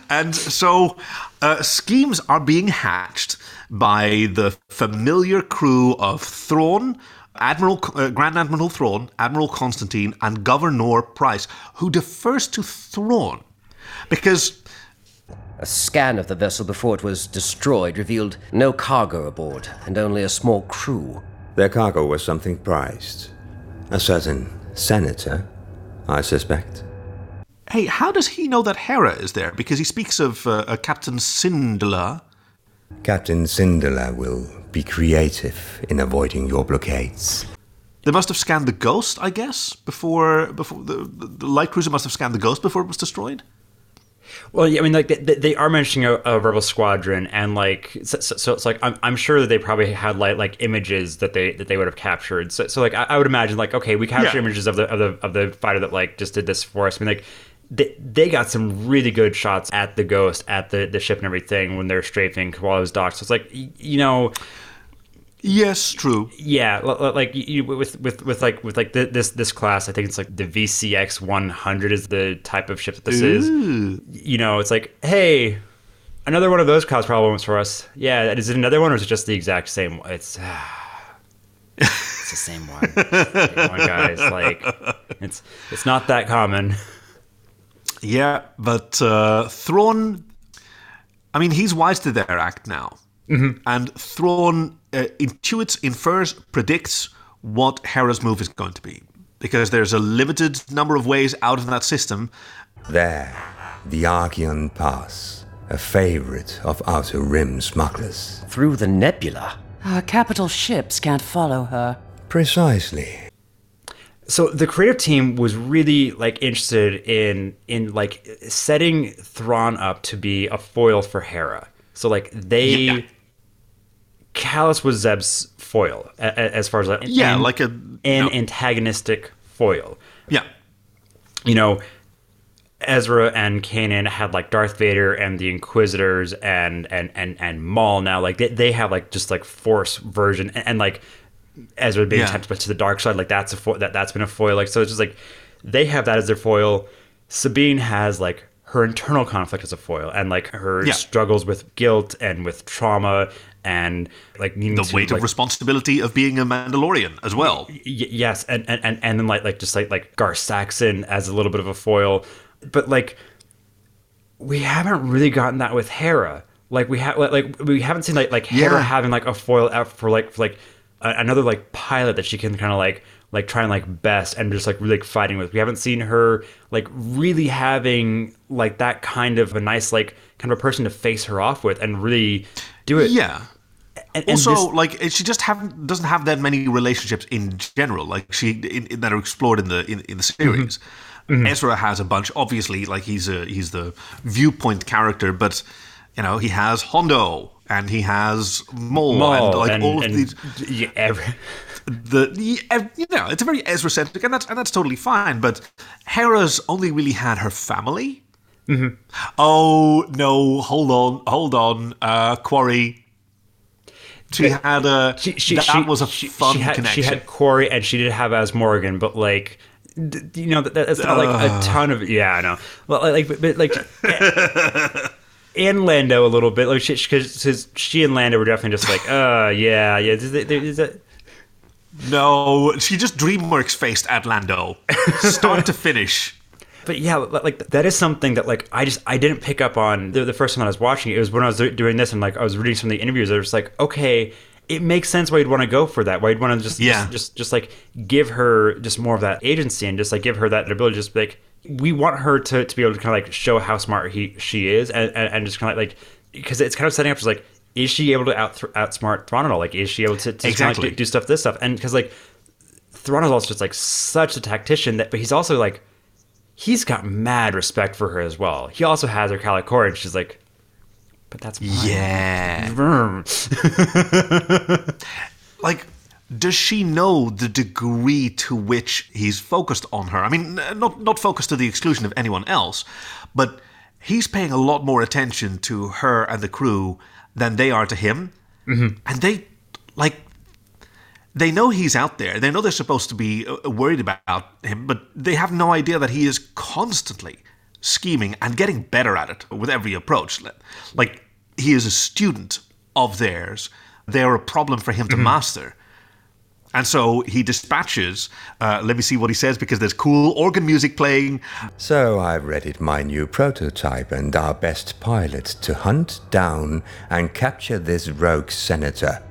And so uh, schemes are being hatched by the familiar crew of Thrawn, Admiral uh, Grand Admiral Thrawn, Admiral Constantine, and Governor Pryce, who defers to Thrawn because A scan of the vessel before it was destroyed revealed no cargo aboard and only a small crew. Their cargo was something prized. A certain senator, I suspect. Hey, how does he know that Hera is there? Because he speaks of uh, a Captain Syndulla. Captain Syndulla will be creative in avoiding your blockades. They must have scanned the ghost, I guess, before before the, the light cruiser must have scanned the ghost before it was destroyed. Well, yeah, I mean, like they, they are mentioning a, a rebel squadron, and like so, so, so it's like I'm, I'm sure that they probably had like like images that they that they would have captured. So, so like I, I would imagine like okay, we captured Yeah. images of the of the of the fighter that like just did this for us. I mean, like they, they got some really good shots at the ghost at the the ship and everything when they're strafing while it was docked. So it's like you know. Yes, true. Yeah, li- li- like you, with with with like with like th- this this class, I think it's like the VCX 100 is the type of ship that this is. You know, it's like, hey, another one of those cause problems for us. Yeah, is it another one or is it just the exact same? one? It's it's the same one. It's the same one, guys. Like it's it's not that common. Yeah, but uh, Thrawn. I mean, he's wise to their act now. Mhm. And Thrawn uh, intuits, infers, predicts what Hera's move is going to be. Because there's a limited number of ways out of that system. There, the Archeon Pass, a favorite of Outer Rim smugglers. Through the nebula? Our capital ships can't follow her. Precisely. So the creative team was really like interested in in like setting Thrawn up to be a foil for Hera. So like they Kallus was Zeb's foil a- a- as far as like Yeah, an- like a- an antagonistic foil. Yeah. You know, Ezra and Kanan had like Darth Vader and the Inquisitors and and and and Maul now like they, they have like just like Force version and, and like Ezra being Yeah. tempted to the dark side like that's a fo- that that's been a foil like so it's just like they have that as their foil. Sabine has like her internal conflict as a foil and like her Yeah. struggles with guilt and with trauma and like The to, weight like, of responsibility of being a Mandalorian as well. Y- yes, and, and and and then like like just like like Gar Saxon as a little bit of a foil, but like we haven't really gotten that with Hera. Like we have like, like we haven't seen like like Hera Yeah. having like a foil out for like for like a, another like pilot that she can kind of like like try and like best and just like really like fighting with. We haven't seen her like really having like that kind of a nice like kind of a person to face her off with and really do it. Yeah. And, and also, this- like she just haven't doesn't have that many relationships in general. Like she in, in- that are explored in the in, in the series. Mm-hmm. Ezra has a bunch. Obviously, like he's a he's the viewpoint character, but you know he has Hondo and he has Maul, and like and- all of these. yeah, every- the you know it's a very Ezra centric, and that's and that's totally fine. But Hera's only really had her family. Mhm. Oh no! Hold on, hold on, uh, Quarrie. She Yeah. had a she, she, that she- was a she, fun she had, connection. She had Quarrie and she did have as Morgan, but like, you know, that, that's not like a ton of. Yeah, I know. Well, like, but, but like, and Lando a little bit, like, because she and Lando were definitely just like, uh, yeah, yeah. Is it, is it, no, she just DreamWorks faced at Lando, start to finish. But yeah, like that is something that like I just I didn't pick up on the, the first time I was watching it. It was when I was doing this and like I was reading some of the interviews. I was like, okay, it makes sense why you'd want to go for that. Why you'd want to just Yeah. just, just just like give her just more of that agency and just like give her that ability. Just like we want her to, to be able to kind of like show how smart he she is and and, and just kind of like because it's kind of setting up as like is she able to out outsmart Thrawn at all? Like is she able to, to kind of Exactly. like do, do stuff this stuff and because like Thrawn is also just like such a tactician that, but he's also like, he's got mad respect for her as well. He also has her Kalikori, and she's like, but that's mine. Yeah. Like does she know the degree to which he's focused on her i mean not not focused to the exclusion of anyone else but he's paying a lot more attention to her and the crew than they are to him Mhm. and they like they know he's out there. They know they're supposed to be uh, worried about him but they have no idea that he is constantly scheming and getting better at it with every approach. Like he is a student of theirs. They're a problem for him to master. And so he dispatches uh, let me see what he says because there's cool organ music playing. So I've readied my new prototype and our best pilot to hunt down and capture this rogue senator.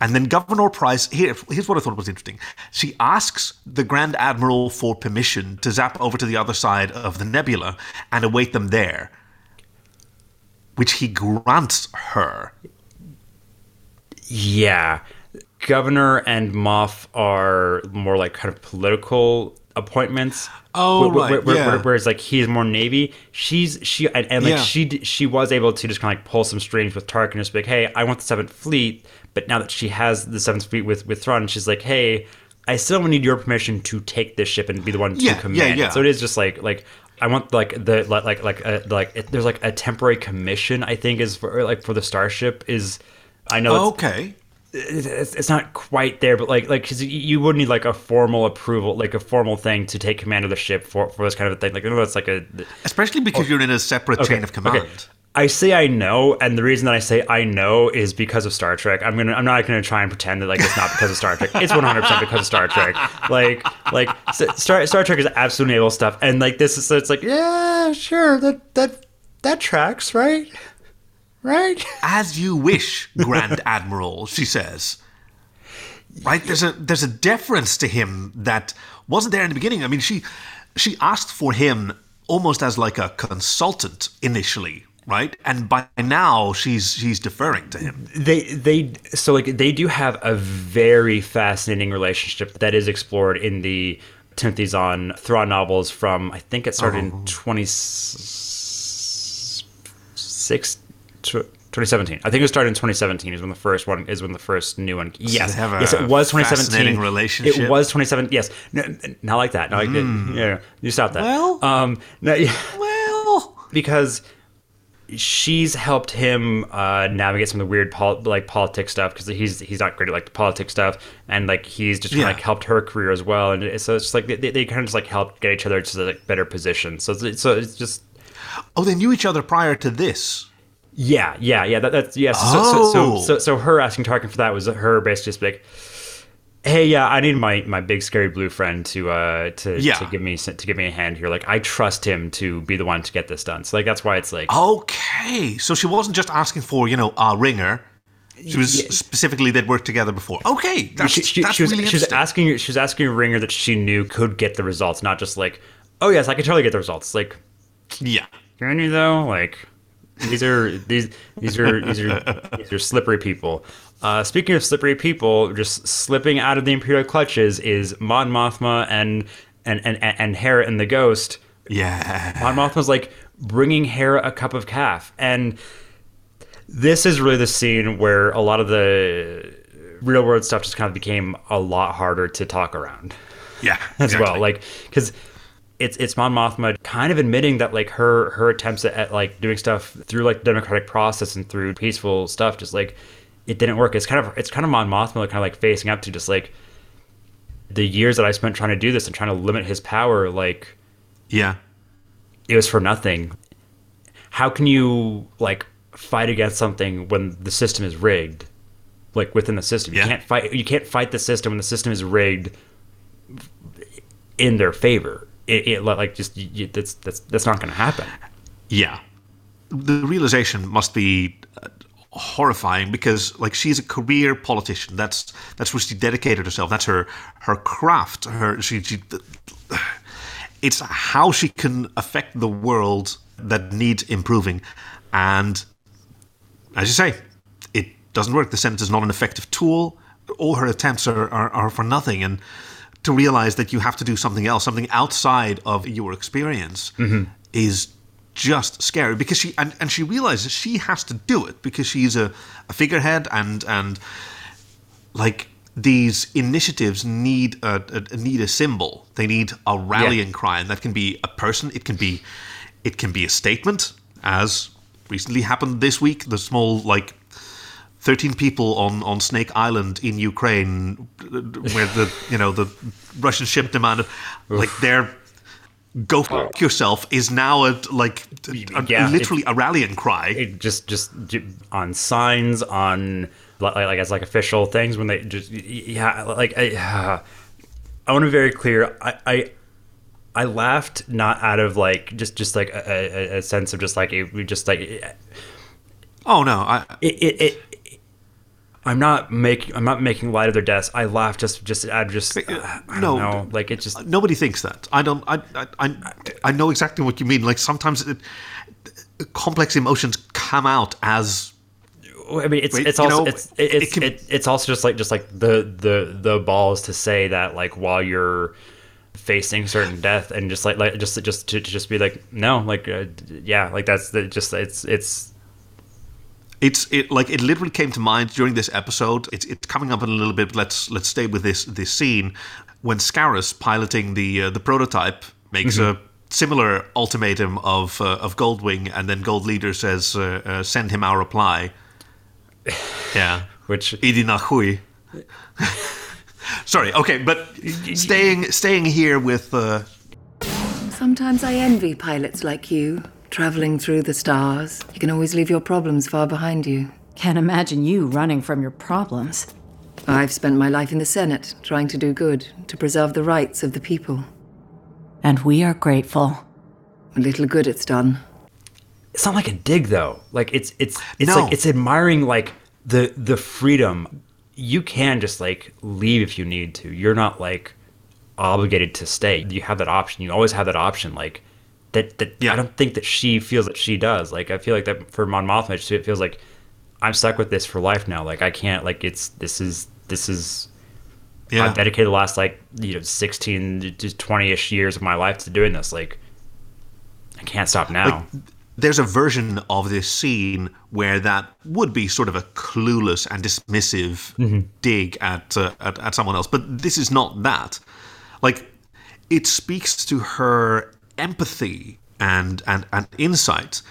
And then Governor Pryce, here, here's what I thought was interesting. She asks the Grand Admiral for permission to zap over to the other side of the nebula and await them there, which he grants her. Yeah, Governor and Moff are more like kind of political appointments. Oh, Wh- wh- right, wh- yeah. Whereas like he's more Navy. She's she and, and like Yeah. she she was able to just kind of like pull some strings with Tarkin and just be like, hey, I want the Seventh Fleet, but now that she has the Seventh Fleet with with Thrawn, she's like, hey, I still need your permission to take this ship and be the one to Yeah, yeah, command. yeah. it. So it is just like like. I want like the like like like uh, like it, there's like a temporary commission I think is for like for the starship is I know it's, okay. it's, it's not quite there, but like like because you would need like a formal approval, like a formal thing to take command of the ship for, for this kind of a thing. Like I know that's like a Especially because you're in a separate Okay, chain of command. okay. I say I know, and the reason that I say I know is because of Star Trek. I'm gonna, I'm not gonna try and pretend that like it's not because of Star Trek. It's 100 percent because of Star Trek. Like, like Star Star Trek is absolute naval stuff, and like this is it's like yeah, sure, that that that tracks, right? Right? As you wish, Grand Admiral, she says. Right? There's a there's a deference to him that wasn't there in the beginning. I mean, she she asked for him almost as like a consultant initially, right? And by now she's she's deferring to him. They they so like they do have a very fascinating relationship that is explored in the Timothy Zahn Thrawn novels from I think it started Oh. in 20 six, 2017. I think it started in 2017 is when the first one is when the first new one. Yes, yes, it was 2017. relationship. It was 2017. Yes, no, not like that. No, like, Mm. yeah, you stop that. Well, um, no, yeah, well, because she's helped him uh, navigate some of the weird pol- like politics stuff because he's he's not great at like the politics stuff and like he's just Yeah. like helped her career as well and so it's just like they, they kind of just like help get each other to like better positions so it's, so it's just Oh, they knew each other prior to this. yeah yeah yeah that, that's yes so, so, so, Oh. so so her asking Tarkin for that was her basically just like hey yeah I need my my big scary blue friend to uh to, Yeah. to give me to give me a hand here like I trust him to be the one to get this done so like that's why it's like Okay, so she wasn't just asking for you know a ringer. She was specifically they'd worked together before. Okay, that's, she, she, that's she was, really she was asking she was asking a ringer that she knew could get the results, not just like, oh yes, I can totally get the results. Like, yeah, can you though? Like, these are these these are these are these are slippery people. Uh, speaking of slippery people, just slipping out of the imperial clutches is Mon Mothma and and and and, Hera and the Ghost. Yeah, Mon Mothma's like bringing Hera a cup of caf, and this is really the scene where a lot of the real world stuff just kind of became a lot harder to talk around. Yeah, as well like because it's it's Mon Mothma kind of admitting that like her her attempts at, at like doing stuff through like the democratic process and through peaceful stuff just like it didn't work. It's kind of it's kind of Mon Mothma kind of like facing up to just like the years that I spent trying to do this and trying to limit his power like yeah, it was for nothing. How can you like fight against something when the system is rigged? Like within the system. You Yeah. can't fight you can't fight the system when the system is rigged in their favor. It, it like just you, you- that's that's that's not going to happen. Yeah. The realization must be uh, horrifying because like she's a career politician. That's that's what she dedicated herself. That's her her craft. Her she, she it's how she can affect the world that needs improving. And as you say, it doesn't work. The Senate is not an effective tool. All her attempts are, are, are for nothing. And to realize that you have to do something else, something outside of your experience, mm-hmm. is just scary because she and, and she realizes she has to do it because she's a, a figurehead and and like these initiatives need a, a need a symbol. They need a rallying cry, and that can be a person. It can be it can be a statement, as recently happened this week. The small like. 13 people on, on Snake Island in Ukraine, where the you know the Russian ship demanded, like their "go fuck yourself" is now a like a, Yeah, literally a rallying cry. it just just on signs on like, like as like official things when they just yeah like I, I want to be very clear I, I I laughed not out of like just just like a, a, a sense of just like it we just like Oh no, I, it, it, it I'm not making I'm not making light of their deaths. I laugh just just I just I don't no, know like it just nobody thinks that. I don't. I I I, I know exactly what you mean. Like sometimes it, complex emotions come out as I mean, it's Wait, it's also know, it's it's it it's also just like just like the the the balls to say that like while you're facing certain death and just like like just just to, to just be like no like uh, yeah like that's the just it's it's It's it like it literally came to mind during this episode. It's it's coming up in a little bit. But let's let's stay with this this scene when Skerris piloting the uh, the prototype makes Mhm. a similar ultimatum of uh, of Goldwing, and then Gold Leader says, uh, uh, "Send him our reply." Yeah, which Idinahui. Sorry. Okay, but staying staying here with. Uh, Sometimes I envy pilots like you, traveling through the stars. You can always leave your problems far behind you. Can't imagine you running from your problems. I've spent my life in the Senate, trying to do good, to preserve the rights of the people. And we are grateful. A little good it's done. it's not like a dig though like it's it's it's No. like it's admiring like the the freedom you can just like leave if you need to you're not like obligated to stay you have that option you always have that option like that that i don't think that she feels that she does like i feel like that for mon mothma it feels like i'm stuck with this for life now like i can't like it's this is this is Yeah. i've dedicated the last like you know 16 to 20ish years of my life to doing this like i can't stop now Like, there's a version of this scene where that would be sort of a clueless and dismissive Mhm. dig at, uh, at at someone else, but this is not that. Like, it speaks to her empathy and and and insight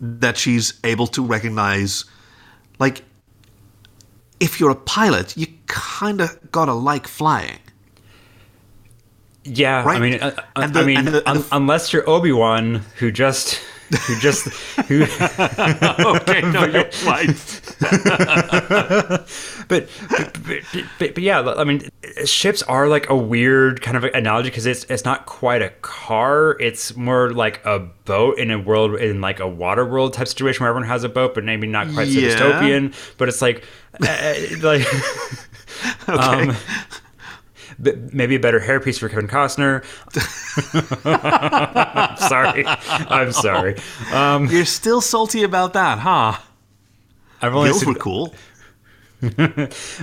that she's able to recognize, like, if you're a pilot, you kind of gotta like flying. Yeah, I mean, uh, uh, the- I mean, the- un- unless you're Obi Wan, who just, who just, who. okay, no, you're right. but, but, but, but, yeah, I mean, ships are like a weird kind of analogy because it's it's not quite a car. It's more like a boat in a world in like a water world type situation where everyone has a boat, but maybe not quite so dystopian. But it's like, uh, like. Okay. Um, maybe a better hairpiece for Kevin Costner. I'm sorry. I'm sorry. Um, You're still salty about that, huh? I've only Those seen- were cool.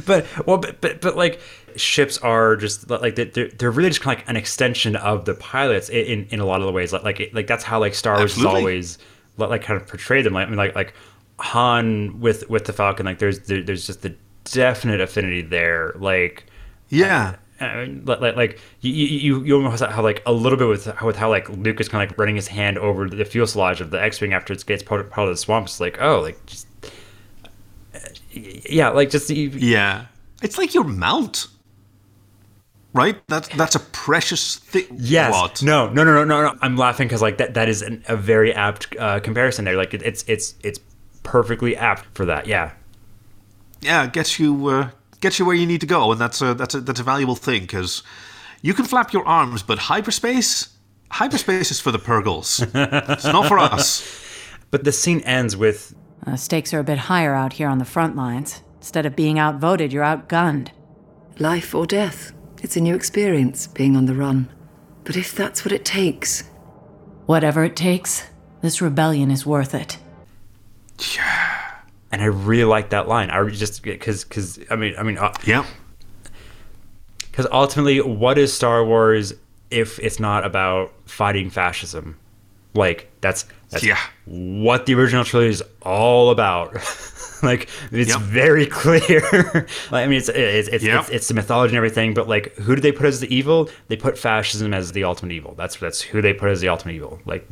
but well, but, but but like ships are just like they're, they're really just kind of like an extension of the pilots in, in, in a lot of the ways. Like like like that's how like Star Wars Absolutely. has always like kind of portrayed them. Like I mean like like Han with with the Falcon. Like there's there, there's just the definite affinity there. Like Yeah. Like, like, like you, you, you almost have like a little bit with how, with how like Luke is kind of like running his hand over the fuselage of the X-wing after it gets part, part of the swamp. It's like, oh, like just yeah, like just you, Yeah. It's like your mount. Right? That's that's a precious thing. Yes. What? No, no, no, no, no, no. I'm laughing because like that that is an, a very apt uh, comparison there. Like it, it's it's it's perfectly apt for that. Yeah. Yeah, gets you uh, gets you where you need to go, and that's a that's a that's a valuable thing because you can flap your arms, but hyperspace hyperspace is for the purrgils. it's not for us. But the scene ends with Uh, stakes are a bit higher out here on the front lines. Instead of being outvoted, you're outgunned. Life or death. It's a new experience, being on the run. But if that's what it takes. Whatever it takes, this rebellion is worth it. And I really like that line. I just because because I mean I mean uh, yeah. Because ultimately, what is Star Wars if it's not about fighting fascism? Like that's that's Yeah. what the original trilogy is all about. like it's Yep. very clear. like, I mean, it's it's it's, Yep. it's it's the mythology and everything, but like, who do they put as the evil? They put fascism as the ultimate evil. That's that's who they put as the ultimate evil. Like,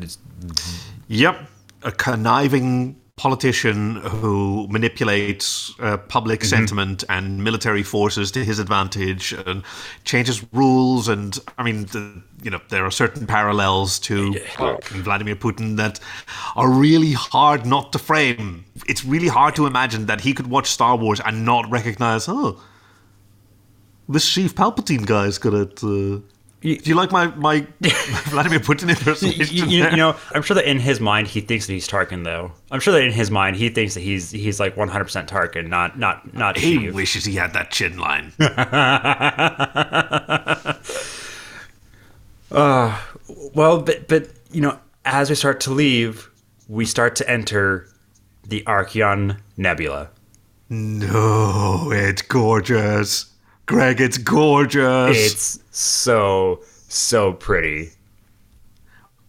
Yep. A conniving politician who manipulates uh, public Mhm. sentiment and military forces to his advantage and changes rules. And I mean, the, you know, there are certain parallels to Vladimir Putin that are really hard not to frame. It's really hard to imagine that he could watch Star Wars and not recognize, oh, this Sheev Palpatine guy's got it. Uh, do you like my, my Vladimir Putin you, impersonation? you, you there? know, I'm sure that in his mind he thinks that he's Tarkin, though. I'm sure that in his mind he thinks that he's he's like 100% Tarkin, not not not. He Sheev. wishes he had that chin line. Uh, well, but but you know, as we start to leave, we start to enter the Archeon Nebula. No, it's gorgeous. Greg, it's gorgeous. It's so so pretty.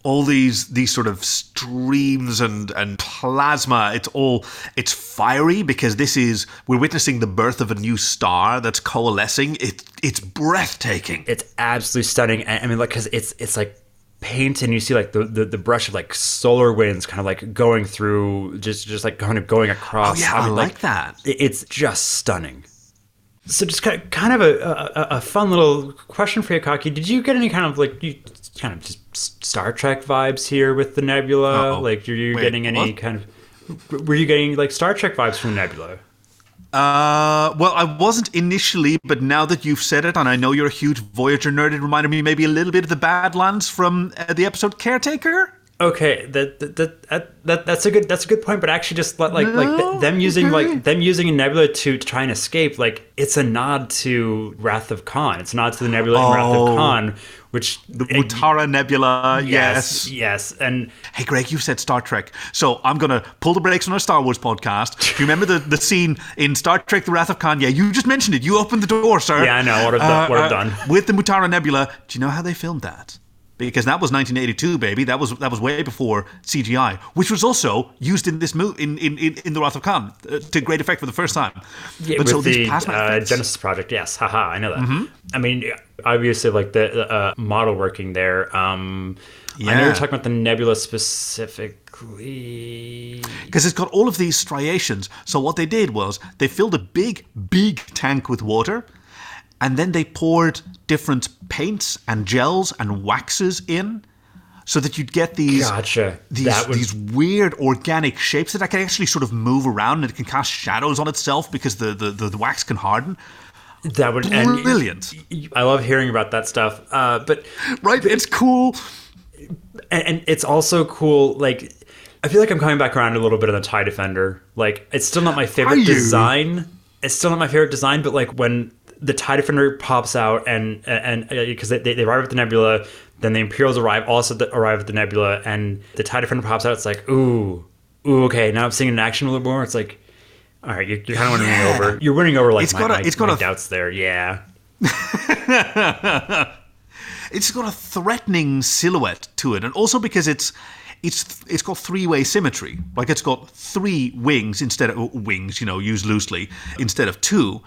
all these these sort of streams and and plasma it's all it's fiery because this is we're witnessing the birth of a new star that's coalescing it it's breathtaking It's absolutely stunning. I mean, like, because it's it's like paint, and you see like the, the the brush of like solar winds, kind of like going through, just just like kind of going across. Oh, yeah, I mean, like that. It's just stunning. So, just kind of, a, a a fun little question for you, Kaki. Did you get any kind of like you kind of just Star Trek vibes here with the Nebula? Uh-oh. Like, are you Wait, getting any what? kind of? Were you getting like Star Trek vibes from Nebula? uh well i wasn't initially but now that you've said it and i know you're a huge voyager nerd it reminded me maybe a little bit of the badlands from uh, the episode caretaker Okay, that that, that that that that's a good that's a good point. But actually, just like like, like them using like them using a nebula to, to try and escape, like it's a nod to Wrath of Khan. It's a nod to the nebula in Wrath Oh. of Khan, which the Mutara Nebula, yes, yes. yes, and Hey, Greg, you said Star Trek. So I'm going to pull the brakes on our Star Wars podcast. Do you remember the, the scene in Star Trek The Wrath of Khan? Yeah, you just mentioned it. You opened the door, sir. Yeah, I know. What I've done- what I've uh, done. Uh, with the Mutara Nebula. Do you know how they filmed that? Because that was 1982, baby. That was that was way before CGI, which was also used in this movie in in, in, the Wrath of Khan uh, to great effect for the first time. yeah, but with so these the uh, Genesis project, yes, haha, I know that. Mhm. I mean, obviously, like the uh, model working there. Um, I know Yeah. you're talking about the nebula specifically. because it's got all of these striations. So what they did was they filled a big, big tank with water, and then they poured different paints and gels and waxes in, so that you'd get these Gotcha. these, would- these weird organic shapes that I can actually sort of move around and it can cast shadows on itself because the the, the, the wax can harden. That would brilliant. I love hearing about that stuff. Uh, but right, it's cool, and, and it's also cool. Like, I feel like I'm coming back around a little bit on the Tie Defender. Like, it's still not my favorite design. It's still not my favorite design. But like when the Tie Defender pops out and and uh, because they, they arrive at the Nebula, then the Imperials arrive also the, arrive at the Nebula, and the Tie Defender pops out. It's like ooh, ooh, okay. Now I'm seeing an action a little more. It's like. All right, you're, you're kind of winning Yeah. over. You're winning over like It's my, got a- my- it's got my a- doubts there. Yeah. it's got a threatening silhouette to it, and also because it's it's it's got three way symmetry. Like it's got three wings instead of wings, you know, used loosely instead of two,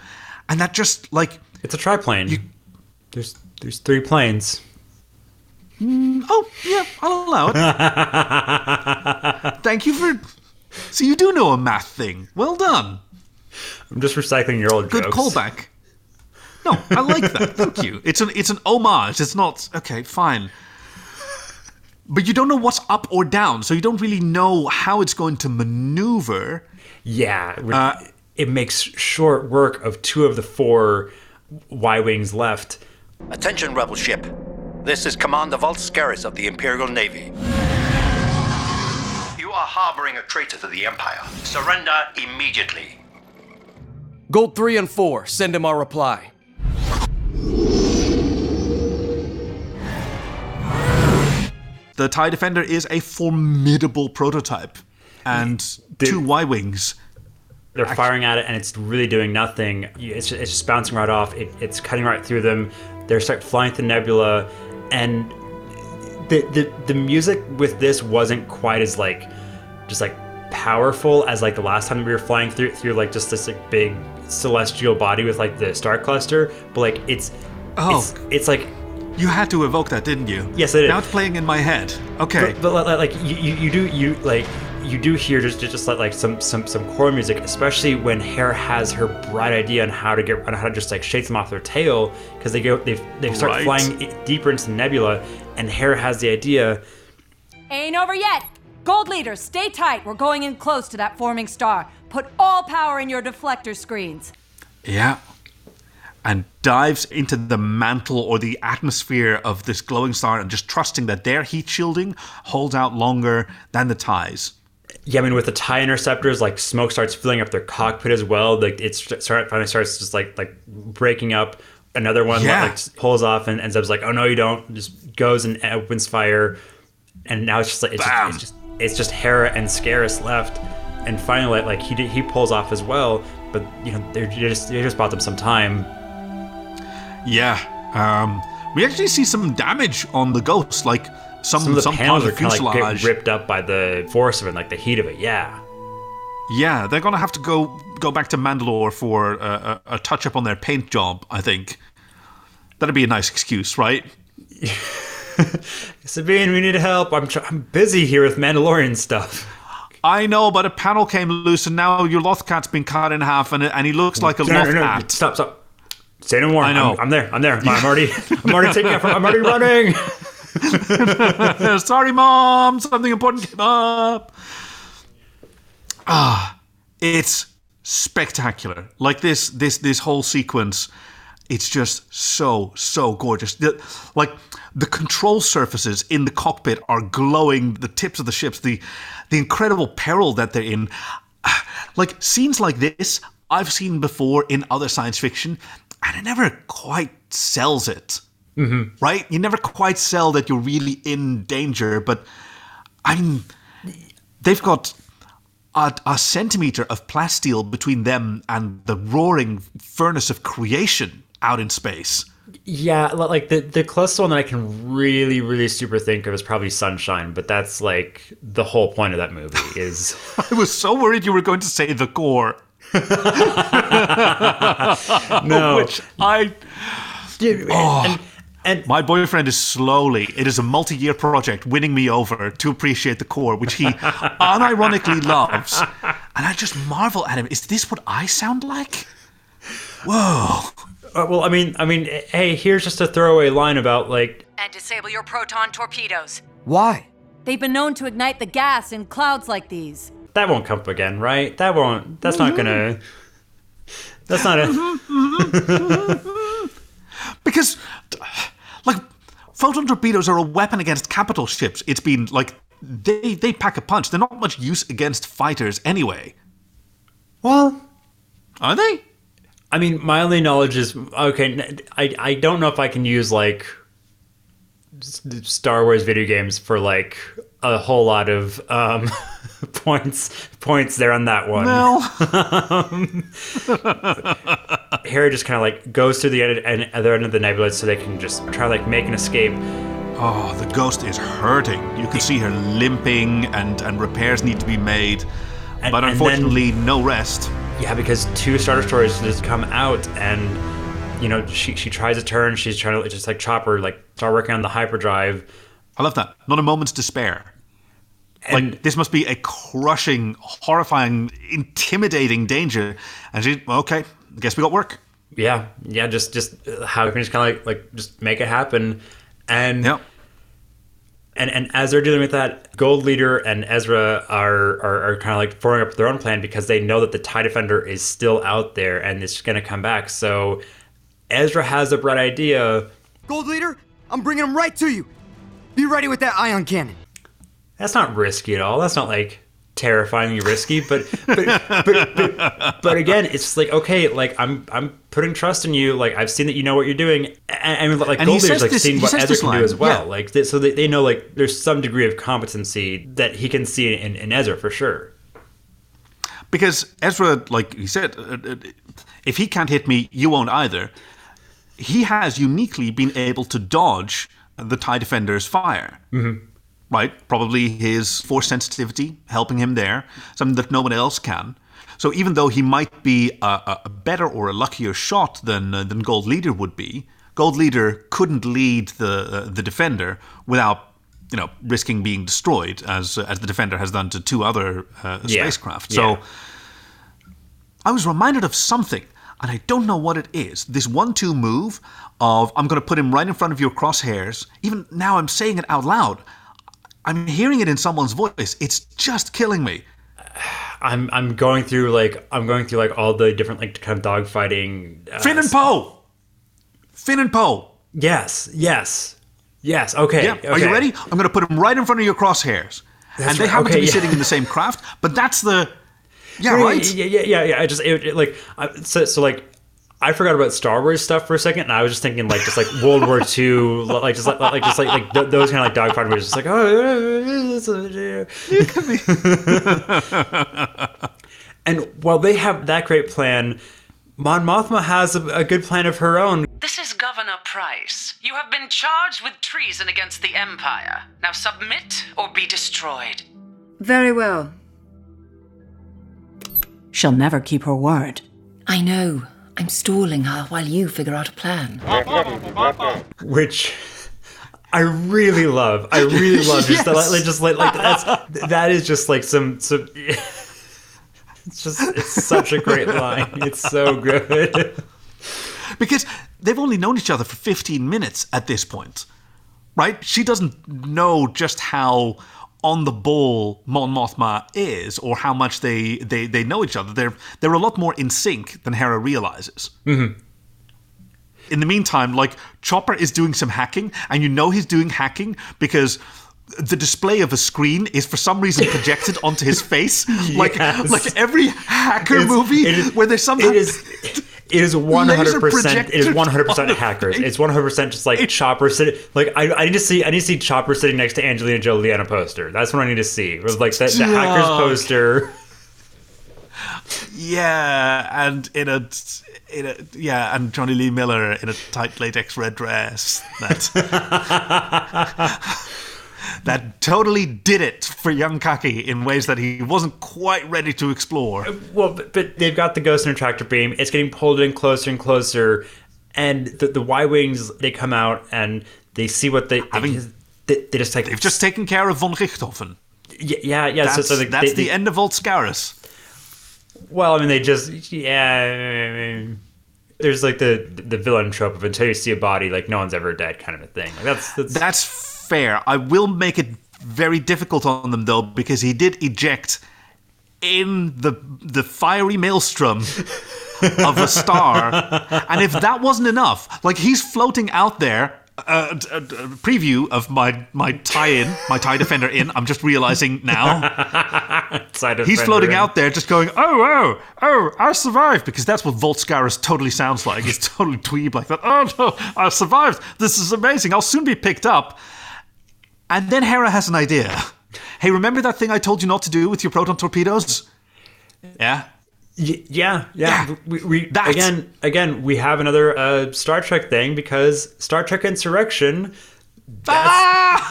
and that just like it's a triplane. There's there's three planes. Mm, oh yeah, I'll allow it. Thank you for. So you do know a math thing. Well done. I'm just recycling your old Good jokes. callback. No, I like that. Thank you. It's an it's an homage. It's not okay. Fine. But you don't know what's up or down, so you don't really know how it's going to maneuver. Yeah, Uh, it makes short work of two of the four Y wings left. Attention, rebel ship. This is Commander Vult Skerris of the Imperial Navy. You are harboring a traitor to the Empire. Surrender immediately. Gold 3 and 4, send him our reply. The TIE Defender is a formidable prototype. And two Y Wings. They're firing at it, and it's really doing nothing. It's just, it's just bouncing right off. It, it's cutting right through them. They start flying through the nebula, and the, the the music with this wasn't quite as like just like powerful as like the last time we were flying through through like just this like big celestial body with like the star cluster. But like it's Oh. it's, it's like You had to evoke that, didn't you? Yes, I did. Now it's playing in my head. Okay. But, but like, you, you do you like you do hear just just like, like some some some core music, especially when Hera has her bright idea on how to get on how to just like shake them off their tail because they go they they start Right. flying deeper into the nebula, and Hera has the idea. Ain't over yet. Gold leaders, stay tight. We're going in close to that forming star. Put all power in your deflector screens. Yeah. And dives into the mantle or the atmosphere of this glowing star and just trusting that their heat shielding holds out longer than the ties. Yeah, I mean, with the tie interceptors, like smoke starts filling up their cockpit as well. Like it start, finally starts just like like breaking up. Another one Yeah. like pulls off, and, and Zeb's like, "Oh no, you don't!" Just goes and opens fire, and now it's just like it's just, it's just it's just Hera and Skerris left. and finally like he he pulls off as well. But you know they're just they just bought them some time. Yeah. Um, we actually see some damage on the ghost, like some Some of the some panels part are kind of like get ripped up by the force of it, like the heat of it. Yeah. Yeah, they're gonna have to go go back to Mandalore for uh, a, a touch up on their paint job. I think that'd be a nice excuse, right? Sabine, we need help. I'm tr- I'm busy here with Mandalorian stuff. I know, but a panel came loose, and now your Lothcat's been cut in half, and and he looks like a No, no, no, Lothcat. Stop, stop. Say no more. I know. I'm, I'm there. I'm there. I'm already. I'm already taking off. I'm already running. Sorry, mom. Something important came up. Ah, it's spectacular. Like this, this, this whole sequence. It's just so, so gorgeous. The- like the control surfaces in the cockpit are glowing. The tips of the ships, the, the incredible peril that they're in. Like scenes like this, I've seen before in other science fiction, and it never quite sells it Mm-hmm. right? You never quite sell that you're really in danger, but I mean, they've got a, a centimeter of plasteel between them and the roaring furnace of creation out in space. Yeah, like the the closest one that I can really, really super think of is probably Sunshine, but that's like the whole point of that movie is. I was so worried you were going to say the core. No. Which I. Dude, oh, my boyfriend is slowly, it is a multi year project, winning me over to appreciate the core, which he unironically loves. And I just marvel at him. Is this what I sound like? Whoa. Uh, well, I mean, I mean, hey, here's just a throwaway line about like And disable your proton torpedoes. Why? They've been known to ignite the gas in clouds like these. that won't come up again, right? That won't. That's not gonna. That's not a. Because, like, photon torpedoes are a weapon against capital ships. It's been, like, they, they pack a punch. They're not much use against fighters anyway. Well, are they? I mean, my only knowledge is okay. I I don't know if I can use like Star Wars video games for like a whole lot of um, points points there on that one. Um, Hera just kind of like goes to the end, end, other end of the nebula so they can just try like make an escape. Oh, the ghost is hurting. You can see her limping, and, and repairs need to be made. And- but and unfortunately, no rest. Yeah, because two Star Destroyers just come out and you know she she tries to turn. She's trying to just like Chopper like start working on the hyperdrive. I love that. Not a moment's despair. Like this must be a crushing, horrifying, intimidating danger. And she, okay, I guess we got work. Yeah, yeah, just just uh, how can just kind of like like just make it happen, and yeah. and and as they're dealing with that, Gold Leader and Ezra are are, are kind of like forming up their own plan because they know that the Tie Defender is still out there and it's going to come back. So Ezra has a bright idea. Gold Leader, I'm bringing him right to you. Be ready with that ion cannon. That's not risky at all. That's not like terrifyingly risky, but but, but, but but again, it's like okay, like I'm I'm putting trust in you. Like I've seen that you know what you're doing, and mean, like And he Gold Leader's like this- seeing what Ezra can do as well. yeah. Like they, so they, they know like there's some degree of competency that he can see in, in Ezra for sure. Because Ezra, like he said, uh, uh, if he can't hit me, you won't either. He has uniquely been able to dodge the TIE Defender's fire. Mm-hmm. Right? Probably his force sensitivity helping him there, something that no one else can. So even though he might be a, a- better or a luckier shot than uh, than Gold Leader would be, Gold Leader couldn't lead the uh, the Defender without you know risking being destroyed, as as the Defender has done to two other uh, Yeah. spacecraft. So. Yeah. I was reminded of something, and I don't know what it is. This one-two move of I'm going to put him right in front of your crosshairs. Even now, I'm saying it out loud. I'm hearing it in someone's voice. It's just killing me. I'm I'm going through like I'm going through like all the different like kind of dogfighting. Uh, Finn and Poe. Finn and Poe. Yes, yes, yes. Okay. Yeah. Are you ready? I'm going to put them right in front of your crosshairs. That's and they right. happen Okay, to be yeah. sitting in the same craft, but that's the. Yeah, yeah, right. Yeah, yeah, yeah, yeah. I just it, it, like so, so like I forgot about Star Wars stuff for a second, and I was just thinking like just like World War II, like just like, like just like like th- those kind of like dogfight movies, just like oh. and while they have that great plan, Mon Mothma has a, a good plan of her own. This is Governor Pryce. You have been charged with treason against the Empire. Now submit or be destroyed. Very well. She'll never keep her word. I know. I'm stalling her while you figure out a plan. which I really love. I really love just Yes. like just like like that's that is just like some some. It's just it's such a great line. It's so good. because they've only known each other for 15 minutes at this point, right? She doesn't know just how on the ball Mon Mothma is or how much they, they, they know each other. They're, they're a lot more in sync than Hera realizes. Mm-hmm. In the meantime, like Chopper is doing some hacking, and you know he's doing hacking because the display of a screen is for some reason projected onto his face. Like Yes. like every hacker It's- movie is- where there's some It is. It is one hundred percent. It is 100% hackers. It's one hundred percent just like Chopper sitting. Like I, I need to see. I need to see Chopper sitting next to Angelina Jolie on a poster. That's what I need to see. It was like the, the hackers poster. Yeah, and in a in a yeah, and Jonny Lee Miller in a tight latex red dress. That that totally did it for young Kaki in ways that he wasn't quite ready to explore. Uh, well, but, but they've got the ghost and tractor beam. It's getting pulled in closer and closer, and the, the Y wings they come out and they see what they they, just, they, they just like They've just taken care of von Richthofen. yeah yeah yeah. That's, so, so like, that's they- the they- end of Vult Skerris. Well, I mean, they just yeah. There's like the the villain trope of until you see a body, like no one's ever dead, kind of a thing. Like that's that's, That's fair. I will make it very difficult on them though, because he did eject in the the fiery maelstrom of a star, and if that wasn't enough, like he's floating out there. Uh, a, a preview of my my tie-in, my tie defender in. I'm just realizing now. He's floating in. out there, just going, "Oh, oh, oh! I survived!" Because that's what Vult Skerris totally sounds like. It's totally dweeb like that. Oh no, I survived! This is amazing. I'll soon be picked up. And then Hera has an idea. Hey, remember that thing I told you not to do with your proton torpedoes? Yeah. Y- yeah, yeah. We, we again, again, we have another uh, Star Trek thing because Star Trek Insurrection. Ah!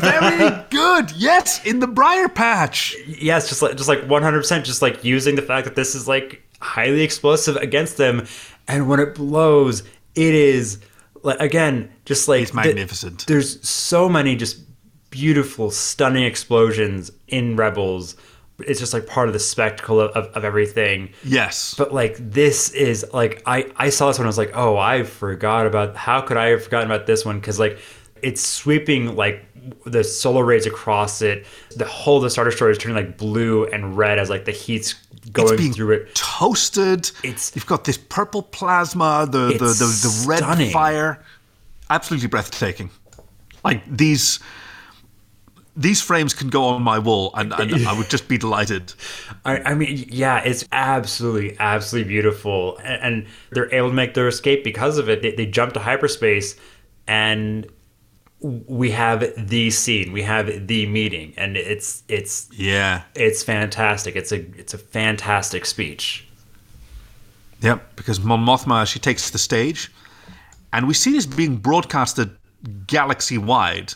Very good. Yes, in the Briar Patch. Yes, just like just like one hundred percent, just like using the fact that this is like highly explosive against them, and when it blows, it is like again just like It's magnificent. there's so many just beautiful, stunning explosions in Rebels. It's just like part of the spectacle of, of, of everything. Yes. But like this is like I I saw this one I was like oh I forgot about how could I have forgotten about this one because like it's sweeping like the solar rays across it. The whole of the Star Destroyer is turning like blue and red as like the heat's going through it. Toasted. It's you've got this purple plasma, the the, the, the red stunning. fire. Absolutely breathtaking. Like these these frames can go on my wall and, and I would just be delighted. I, I mean, yeah, it's absolutely, absolutely beautiful, and, and they're able to make their escape because of it. They, they jump to hyperspace, and we have the scene, we have the meeting, and it's it's Yeah. it's fantastic. It's a it's a fantastic speech. Yep, because Mon Mothma she takes the stage, and we see this being broadcasted galaxy wide.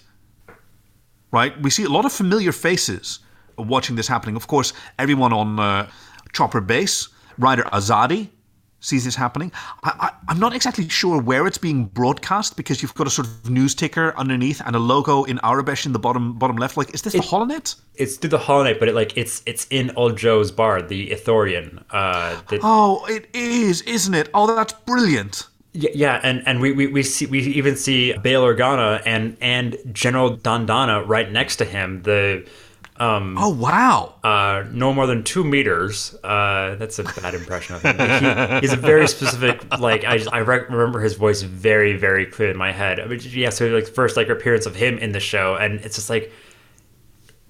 Right, we see a lot of familiar faces watching this happening. Of course, everyone on uh, Chopper Base, Ryder Azadi sees this happening. I, I, I'm not exactly sure where it's being broadcast because you've got a sort of news ticker underneath and a logo in Arabic in the bottom bottom left. Like, is this the Holonet? It's through the Holonet, but it like it's it's in Old Jho's bar, the Ithorian. Uh, the, Oh, it is, isn't it? Oh, that's brilliant. Yeah, yeah, and, and we, we, we see we even see Bail Organa and and General Dodonna right next to him. The um oh wow, uh, no more than two meters. Uh, that's a bad impression of him. He, he's a very specific like I just, I rec- remember his voice very very clear in my head. I mean, yeah, so like first like appearance of him in the show, and it's just like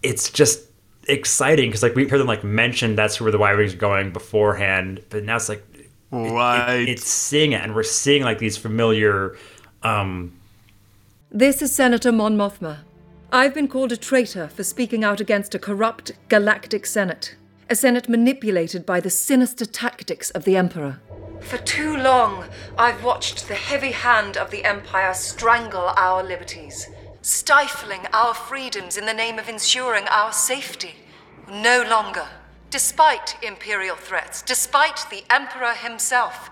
it's just exciting because like we heard them like mention that's where the Y wings are going beforehand, but now it's like Right. it- it's seeing it, and we're seeing like these familiar. um This is Senator Mon Mothma. I've been called a traitor for speaking out against a corrupt galactic senate. A senate manipulated by the sinister tactics of the Emperor. For too long, I've watched the heavy hand of the Empire strangle our liberties, stifling our freedoms in the name of ensuring our safety. No longer. Despite Imperial threats, despite the Emperor himself,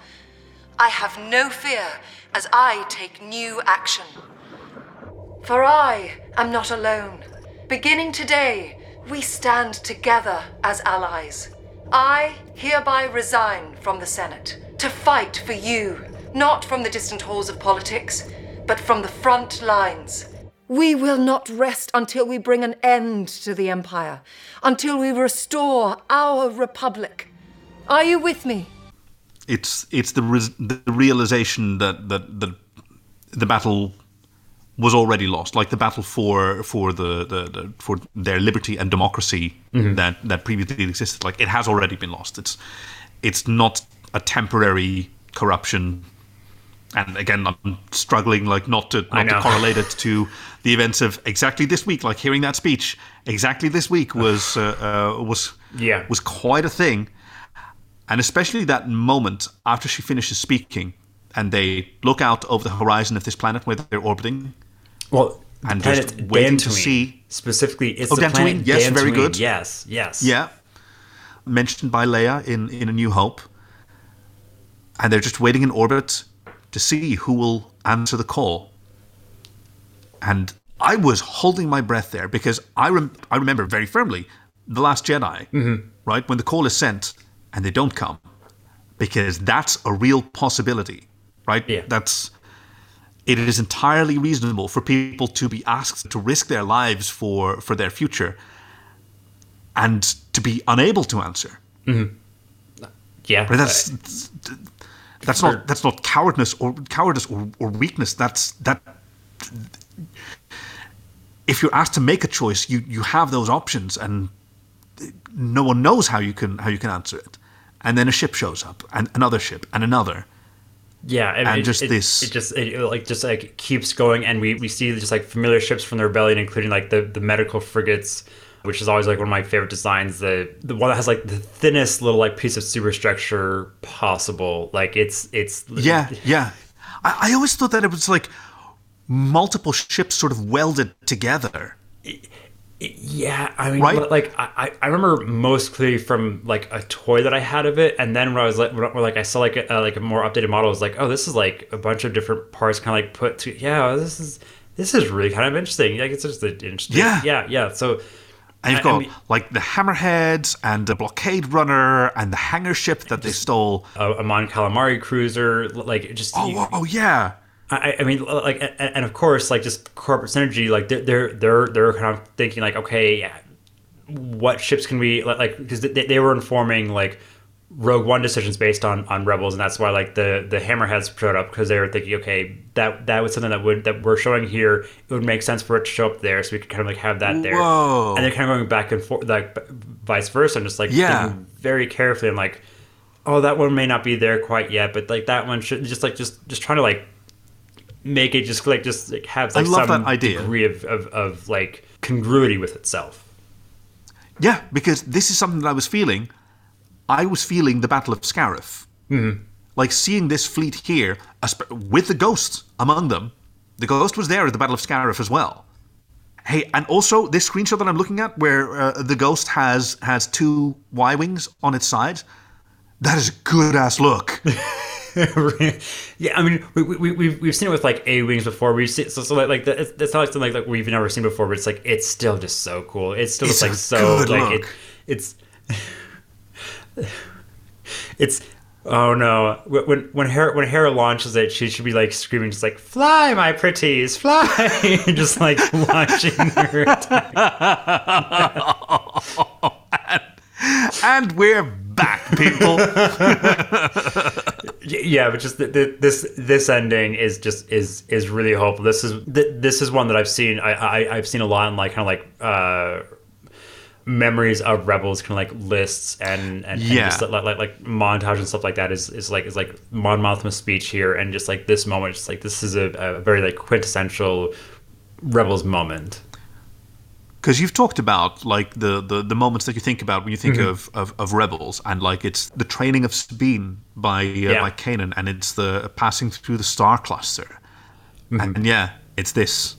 I have no fear as I take new action. For I am not alone. Beginning today, we stand together as allies. I hereby resign from the Senate to fight for you, not from the distant halls of politics, but from the front lines. We will not rest until we bring an end to the Empire, until we restore our Republic. Are you with me? it's it's the res- the realization that that that the battle was already lost, like the battle for for the, the, the for their liberty and democracy Mhm. that that previously existed. Like it has already been lost. It's it's not a temporary corruption. And again, I'm struggling like not to not to correlate it to the events of exactly this week. Like hearing that speech exactly this week was uh, uh, was Yeah. was quite a thing and especially that moment after she finishes speaking and they look out over the horizon of this planet where they're orbiting Well, and the just planet waiting to see. Specifically. It's oh the Dantooine? Planet yes very good. Yes, yes. yeah. Mentioned by Leia in in A New Hope. And they're just waiting in orbit to see who will answer the call. And I was holding my breath there because I rem- I remember very firmly the Last Jedi Mhm. right? When the call is sent and they don't come. Because that's a real possibility right? Yeah. That's it is entirely reasonable for people to be asked to risk their lives for for their future and to be unable to answer. Mhm. Yeah, Right, that's that's not that's not cowardness or cowardice or, or weakness. That's that if you're asked to make a choice you you have those options and no one knows how you can how you can answer it. And then a ship shows up and another ship and another Yeah, and, And it, just it- this- it just it, it, like just like keeps going, and we we see just like familiar ships from the rebellion, including like the the medical frigates, which is always like one of my favorite designs. The the one that has like the thinnest little like piece of superstructure possible. Like it's it's yeah yeah I, I always thought that it was like multiple ships sort of welded together Yeah, I mean, Right? like I, I- I remember most clearly from like a toy that I had of it, and then when I was like, when, like I saw like a, like a more updated model, I was like, oh, this is like a bunch of different parts, kind of like put to. Yeah, oh, this is this is really kind of interesting. Like it's just interesting. Yeah. yeah, yeah. So And you've I- I got mean- like the hammerheads and the blockade runner and the hangar ship that they stole. a, a Mon Calamari cruiser, like just Oh, you- oh yeah. I, I mean, like, and, and of course, like just corporate synergy, like they're they're they're, they're kind of thinking like, okay, what ships can we like, like because they, they were informing like Rogue One decisions based on on Rebels, and that's why like the the Hammerheads showed up because they were thinking, okay, that that was something that would that we're showing here. It would make sense for it to show up there, so we could kind of like have that there. Whoa. And they're kind of going back and forth, like vice versa, and just like Yeah. very carefully. I'm like, oh, that one may not be there quite yet, but like that one should just like just just trying to like make it just like just like have I love some that idea. degree of, of, of like congruity with itself. Yeah, because this is something that I was feeling. I was feeling the Battle of Scarif. Mhm. Like seeing this fleet here with the Ghost among them. The Ghost was there at the Battle of Scarif as well. Hey, and also this screenshot that I'm looking at, where uh, the Ghost has has two Y wings on its sides, that is a good ass look. yeah, I mean, we, we, we've, we've seen it with like A wings before. We've seen so, so like, like the, it's not like something like, like we've never seen before, but it's like it's still just so cool. It's still It's just like so like it, it's it's oh no when when Hera when Hera launches it, she should be like screaming, just like fly, my pretties, fly, just like launching her. and we're back, people. Yeah, but just th- th- this this ending is just is is really hopeful. This is th- this is one that I've seen. I, I I've seen a lot in like kind of like uh memories of rebels kind of like lists and and, and Yeah. just like, like like montage and stuff like that is is like is like Mon Mothma's speech here and just like this moment just like this is a, a very like quintessential rebels moment because you've talked about like the, the the moments that you think about when you think Mhm. of, of of rebels and like it's the training of Sabine by uh, Yeah. by Kanan and it's the passing through the star cluster. And yeah it's this.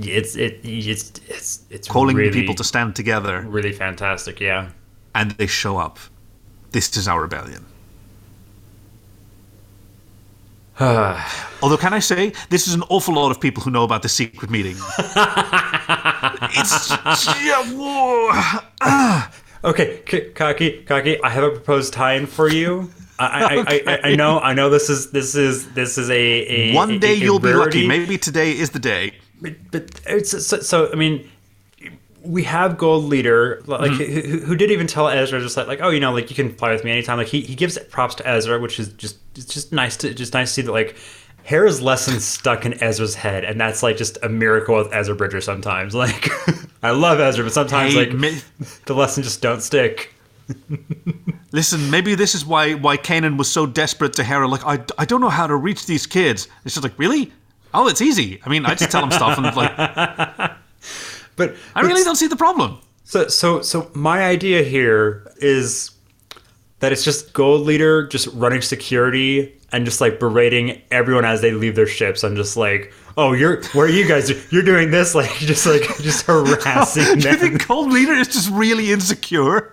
It's it it's it's it's calling really, people to stand together. really fantastic yeah. And they show up. This is our rebellion Although, can I say, this is an awful lot of people who know about the secret meeting. it's yeah, whoa. Ah. Okay, K- Kaki, Kaki, I have a proposed tie-in for you. I, I, I, I, I know, I know. This is this is this is a, a One a- day a you'll be lucky. Maybe today is the day. But it's so, so. I mean, we have Gold Leader, like Mhm. who, who- who did even tell Ezra just like like oh you know like you can fly with me anytime. Like he, he gives props to Ezra, which is just it's just nice to just nice to see that like. Hera's lesson stuck in Ezra's head, and that's like just a miracle with Ezra Bridger sometimes. Like, I love Ezra, but sometimes Hey, like mi- the lesson just don't stick. Listen, maybe this is why why Kanan was so desperate to Hera. Like, I, I don't know how to reach these kids. It's just like, really? Oh, it's easy. I mean, I just tell them stuff and like. But I really don't see the problem. So so so my idea here is that it's just Gold Leader just running security and just like berating everyone as they leave their ships. I'm just like, oh, you're where are you guys? You're doing this like just like just harassing Do you think Gold Leader is just really insecure?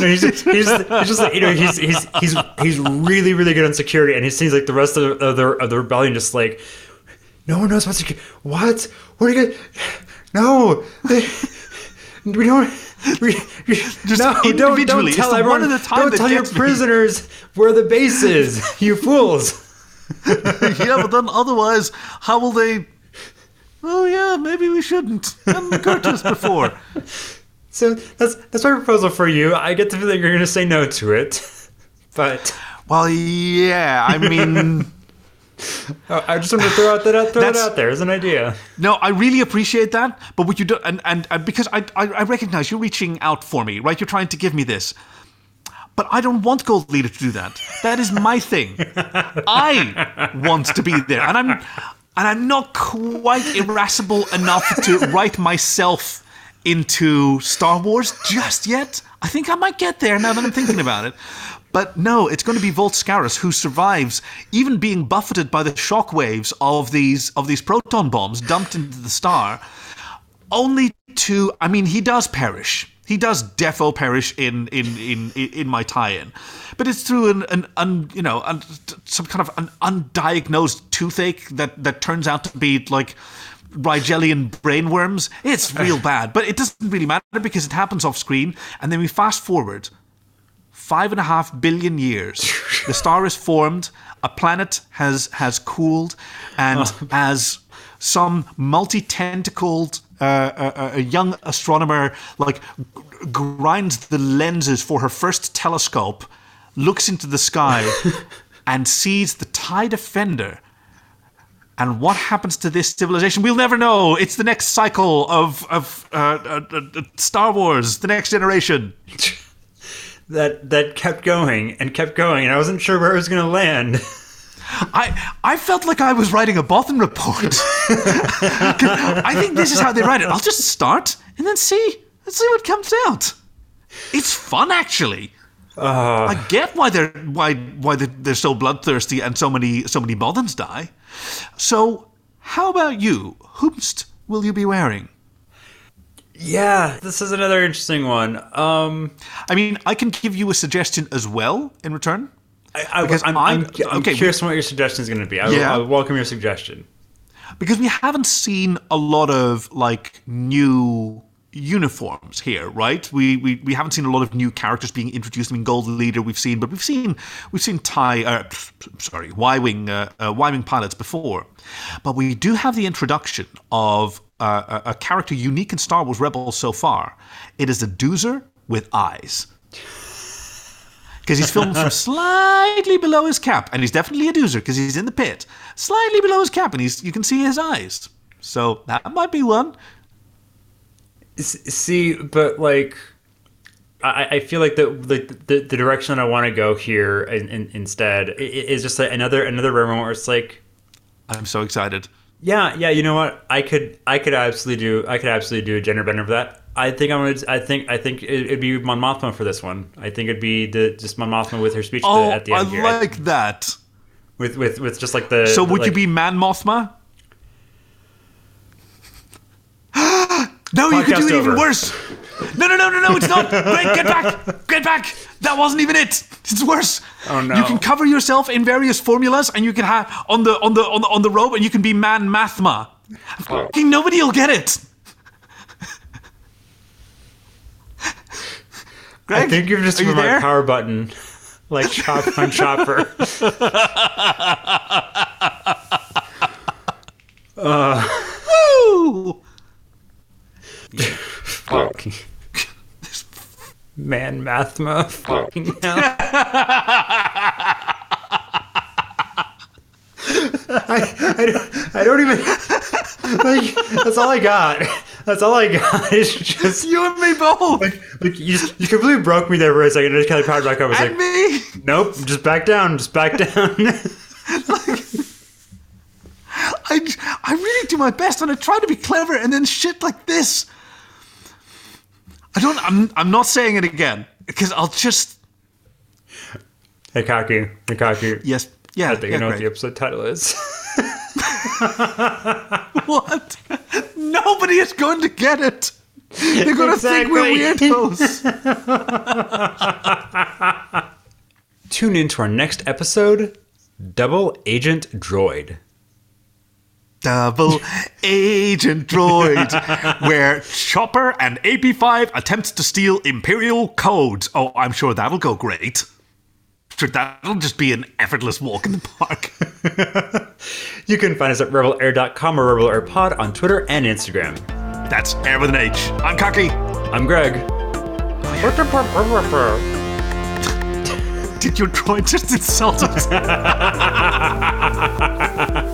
No, he's, just, he's, just, he's just like you know he's he's he's he's really really good on security, and he seems like the rest of the of the, of the rebellion just like no one knows about security. What? What are you? Gonna, no, they, we don't. We, we, Just no, don't, don't tell the everyone. one at a time don't tell your me. prisoners where the base is. You fools. yeah, but then otherwise, how will they? Oh yeah, maybe we shouldn't. Occurred to us before. So that's that's my proposal for you. I get the feeling you're going to say no to it, but well, yeah. I mean, I just wanted to throw out that out, throw it out there as an idea. No, I really appreciate that, but what you do, and, and, and because I, I, I recognize you're reaching out for me, right? You're trying to give me this. But I don't want Gold Leader to do that. That is my thing. I want to be there, and I'm, and I'm not quite irascible enough to write myself into Star Wars just yet. I think I might get there now that I'm thinking about it. But no, it's going to be Vult Skerris who survives, even being buffeted by the shockwaves of these of these proton bombs dumped into the star. Only to, I mean, he does perish. He does defo perish in in in in my tie-in, but it's through an an un, you know un, some kind of an undiagnosed toothache that that turns out to be like Rigelian brainworms. It's real bad, but it doesn't really matter because it happens off screen, and then we fast forward five and a half billion years. the star is formed, a planet has has cooled, and as some multi-tentacled uh, uh, a young astronomer like g- grinds the lenses for her first telescope, looks into the sky, and sees the TIE Defender. And what happens to this civilization? We'll never know. It's the next cycle of of uh, uh, uh, uh, Star Wars, the next generation. That that kept going and kept going, and I wasn't sure where it was going to land. I I felt like I was writing a Bothan report. I think this is how they write it. I'll just start and then see. Let's see what comes out. It's fun, actually. Ah. I get why they're why why they're, they're so bloodthirsty and so many so many Bothans die. So, how about you? Whomst will you be wearing? Yeah, this is another interesting one. Um, I mean, I can give you a suggestion as well in return. I, I, Because I'm, I'm- I'm, I'm okay, curious what your suggestion is going to be. I, Yeah. I welcome your suggestion. because we haven't seen a lot of like new uniforms here, right? We, we we haven't seen a lot of new characters being introduced. I mean, Gold Leader we've seen, but we've seen we've seen Tie, uh, sorry, Y wing uh, uh, Y wing pilots before, but we do have the introduction of uh, a, a character unique in Star Wars Rebels so far. It is a Doozer with eyes. Because he's filmed from slightly below his cap, and he's definitely a doozer because he's in the pit, slightly below his cap, and he's you can see his eyes. So that might be one. See, but like, I, I feel like the the, the, the direction that I want to go here in, in, instead is just like another another moment where it's like I'm so excited. Yeah, yeah. You know what? I could, I could absolutely do, I could absolutely do a gender bender for that. I think I'm gonna, I think, I think it, it'd be Mon Mothma for this one. I think it'd be the just Mon Mothma with her speech Oh, at the end. I here. like that. with with with just like the. So would you be Man Mothma? no, you could do it even worse. No, no, no, no, no, it's not. Greg, get back. Get back. That wasn't even it. It's worse. Oh no. You can cover yourself in various formulas and you can have on the on the on the on the rope and you can be Man Mathma. Fucking Nobody will get it. I think you're just you my there? power button, like chop on chopper. uh, Woo! fucking man, Mathma. Fucking hell. I, I, don't, I don't even like that's all I got. That's all I got. It's just you and me both. Like, like you just you completely broke me there for a second. I just kind of powered back up. I was And like, me. nope, just back down, just back down. I, I really do my best and I try to be clever and then shit like this. I don't I'm I'm not saying it again because I'll just hey, Kaki. Yes, yeah. I think yeah, I know what the episode title is. what? Nobody is going to get it. They're going to think we're weirdos. Tune in to our next episode, Double Agent Droid. Double Agent Droid, where Chopper and AP5 attempt to steal Imperial codes. Oh, I'm sure that'll go great. Sure, that'll just be an effortless walk in the park. You can find us at rebelair.com or rebelairpod on Twitter and Instagram. That's Air with an H. I'm Kaki. I'm Greg. Did your droid just insult us?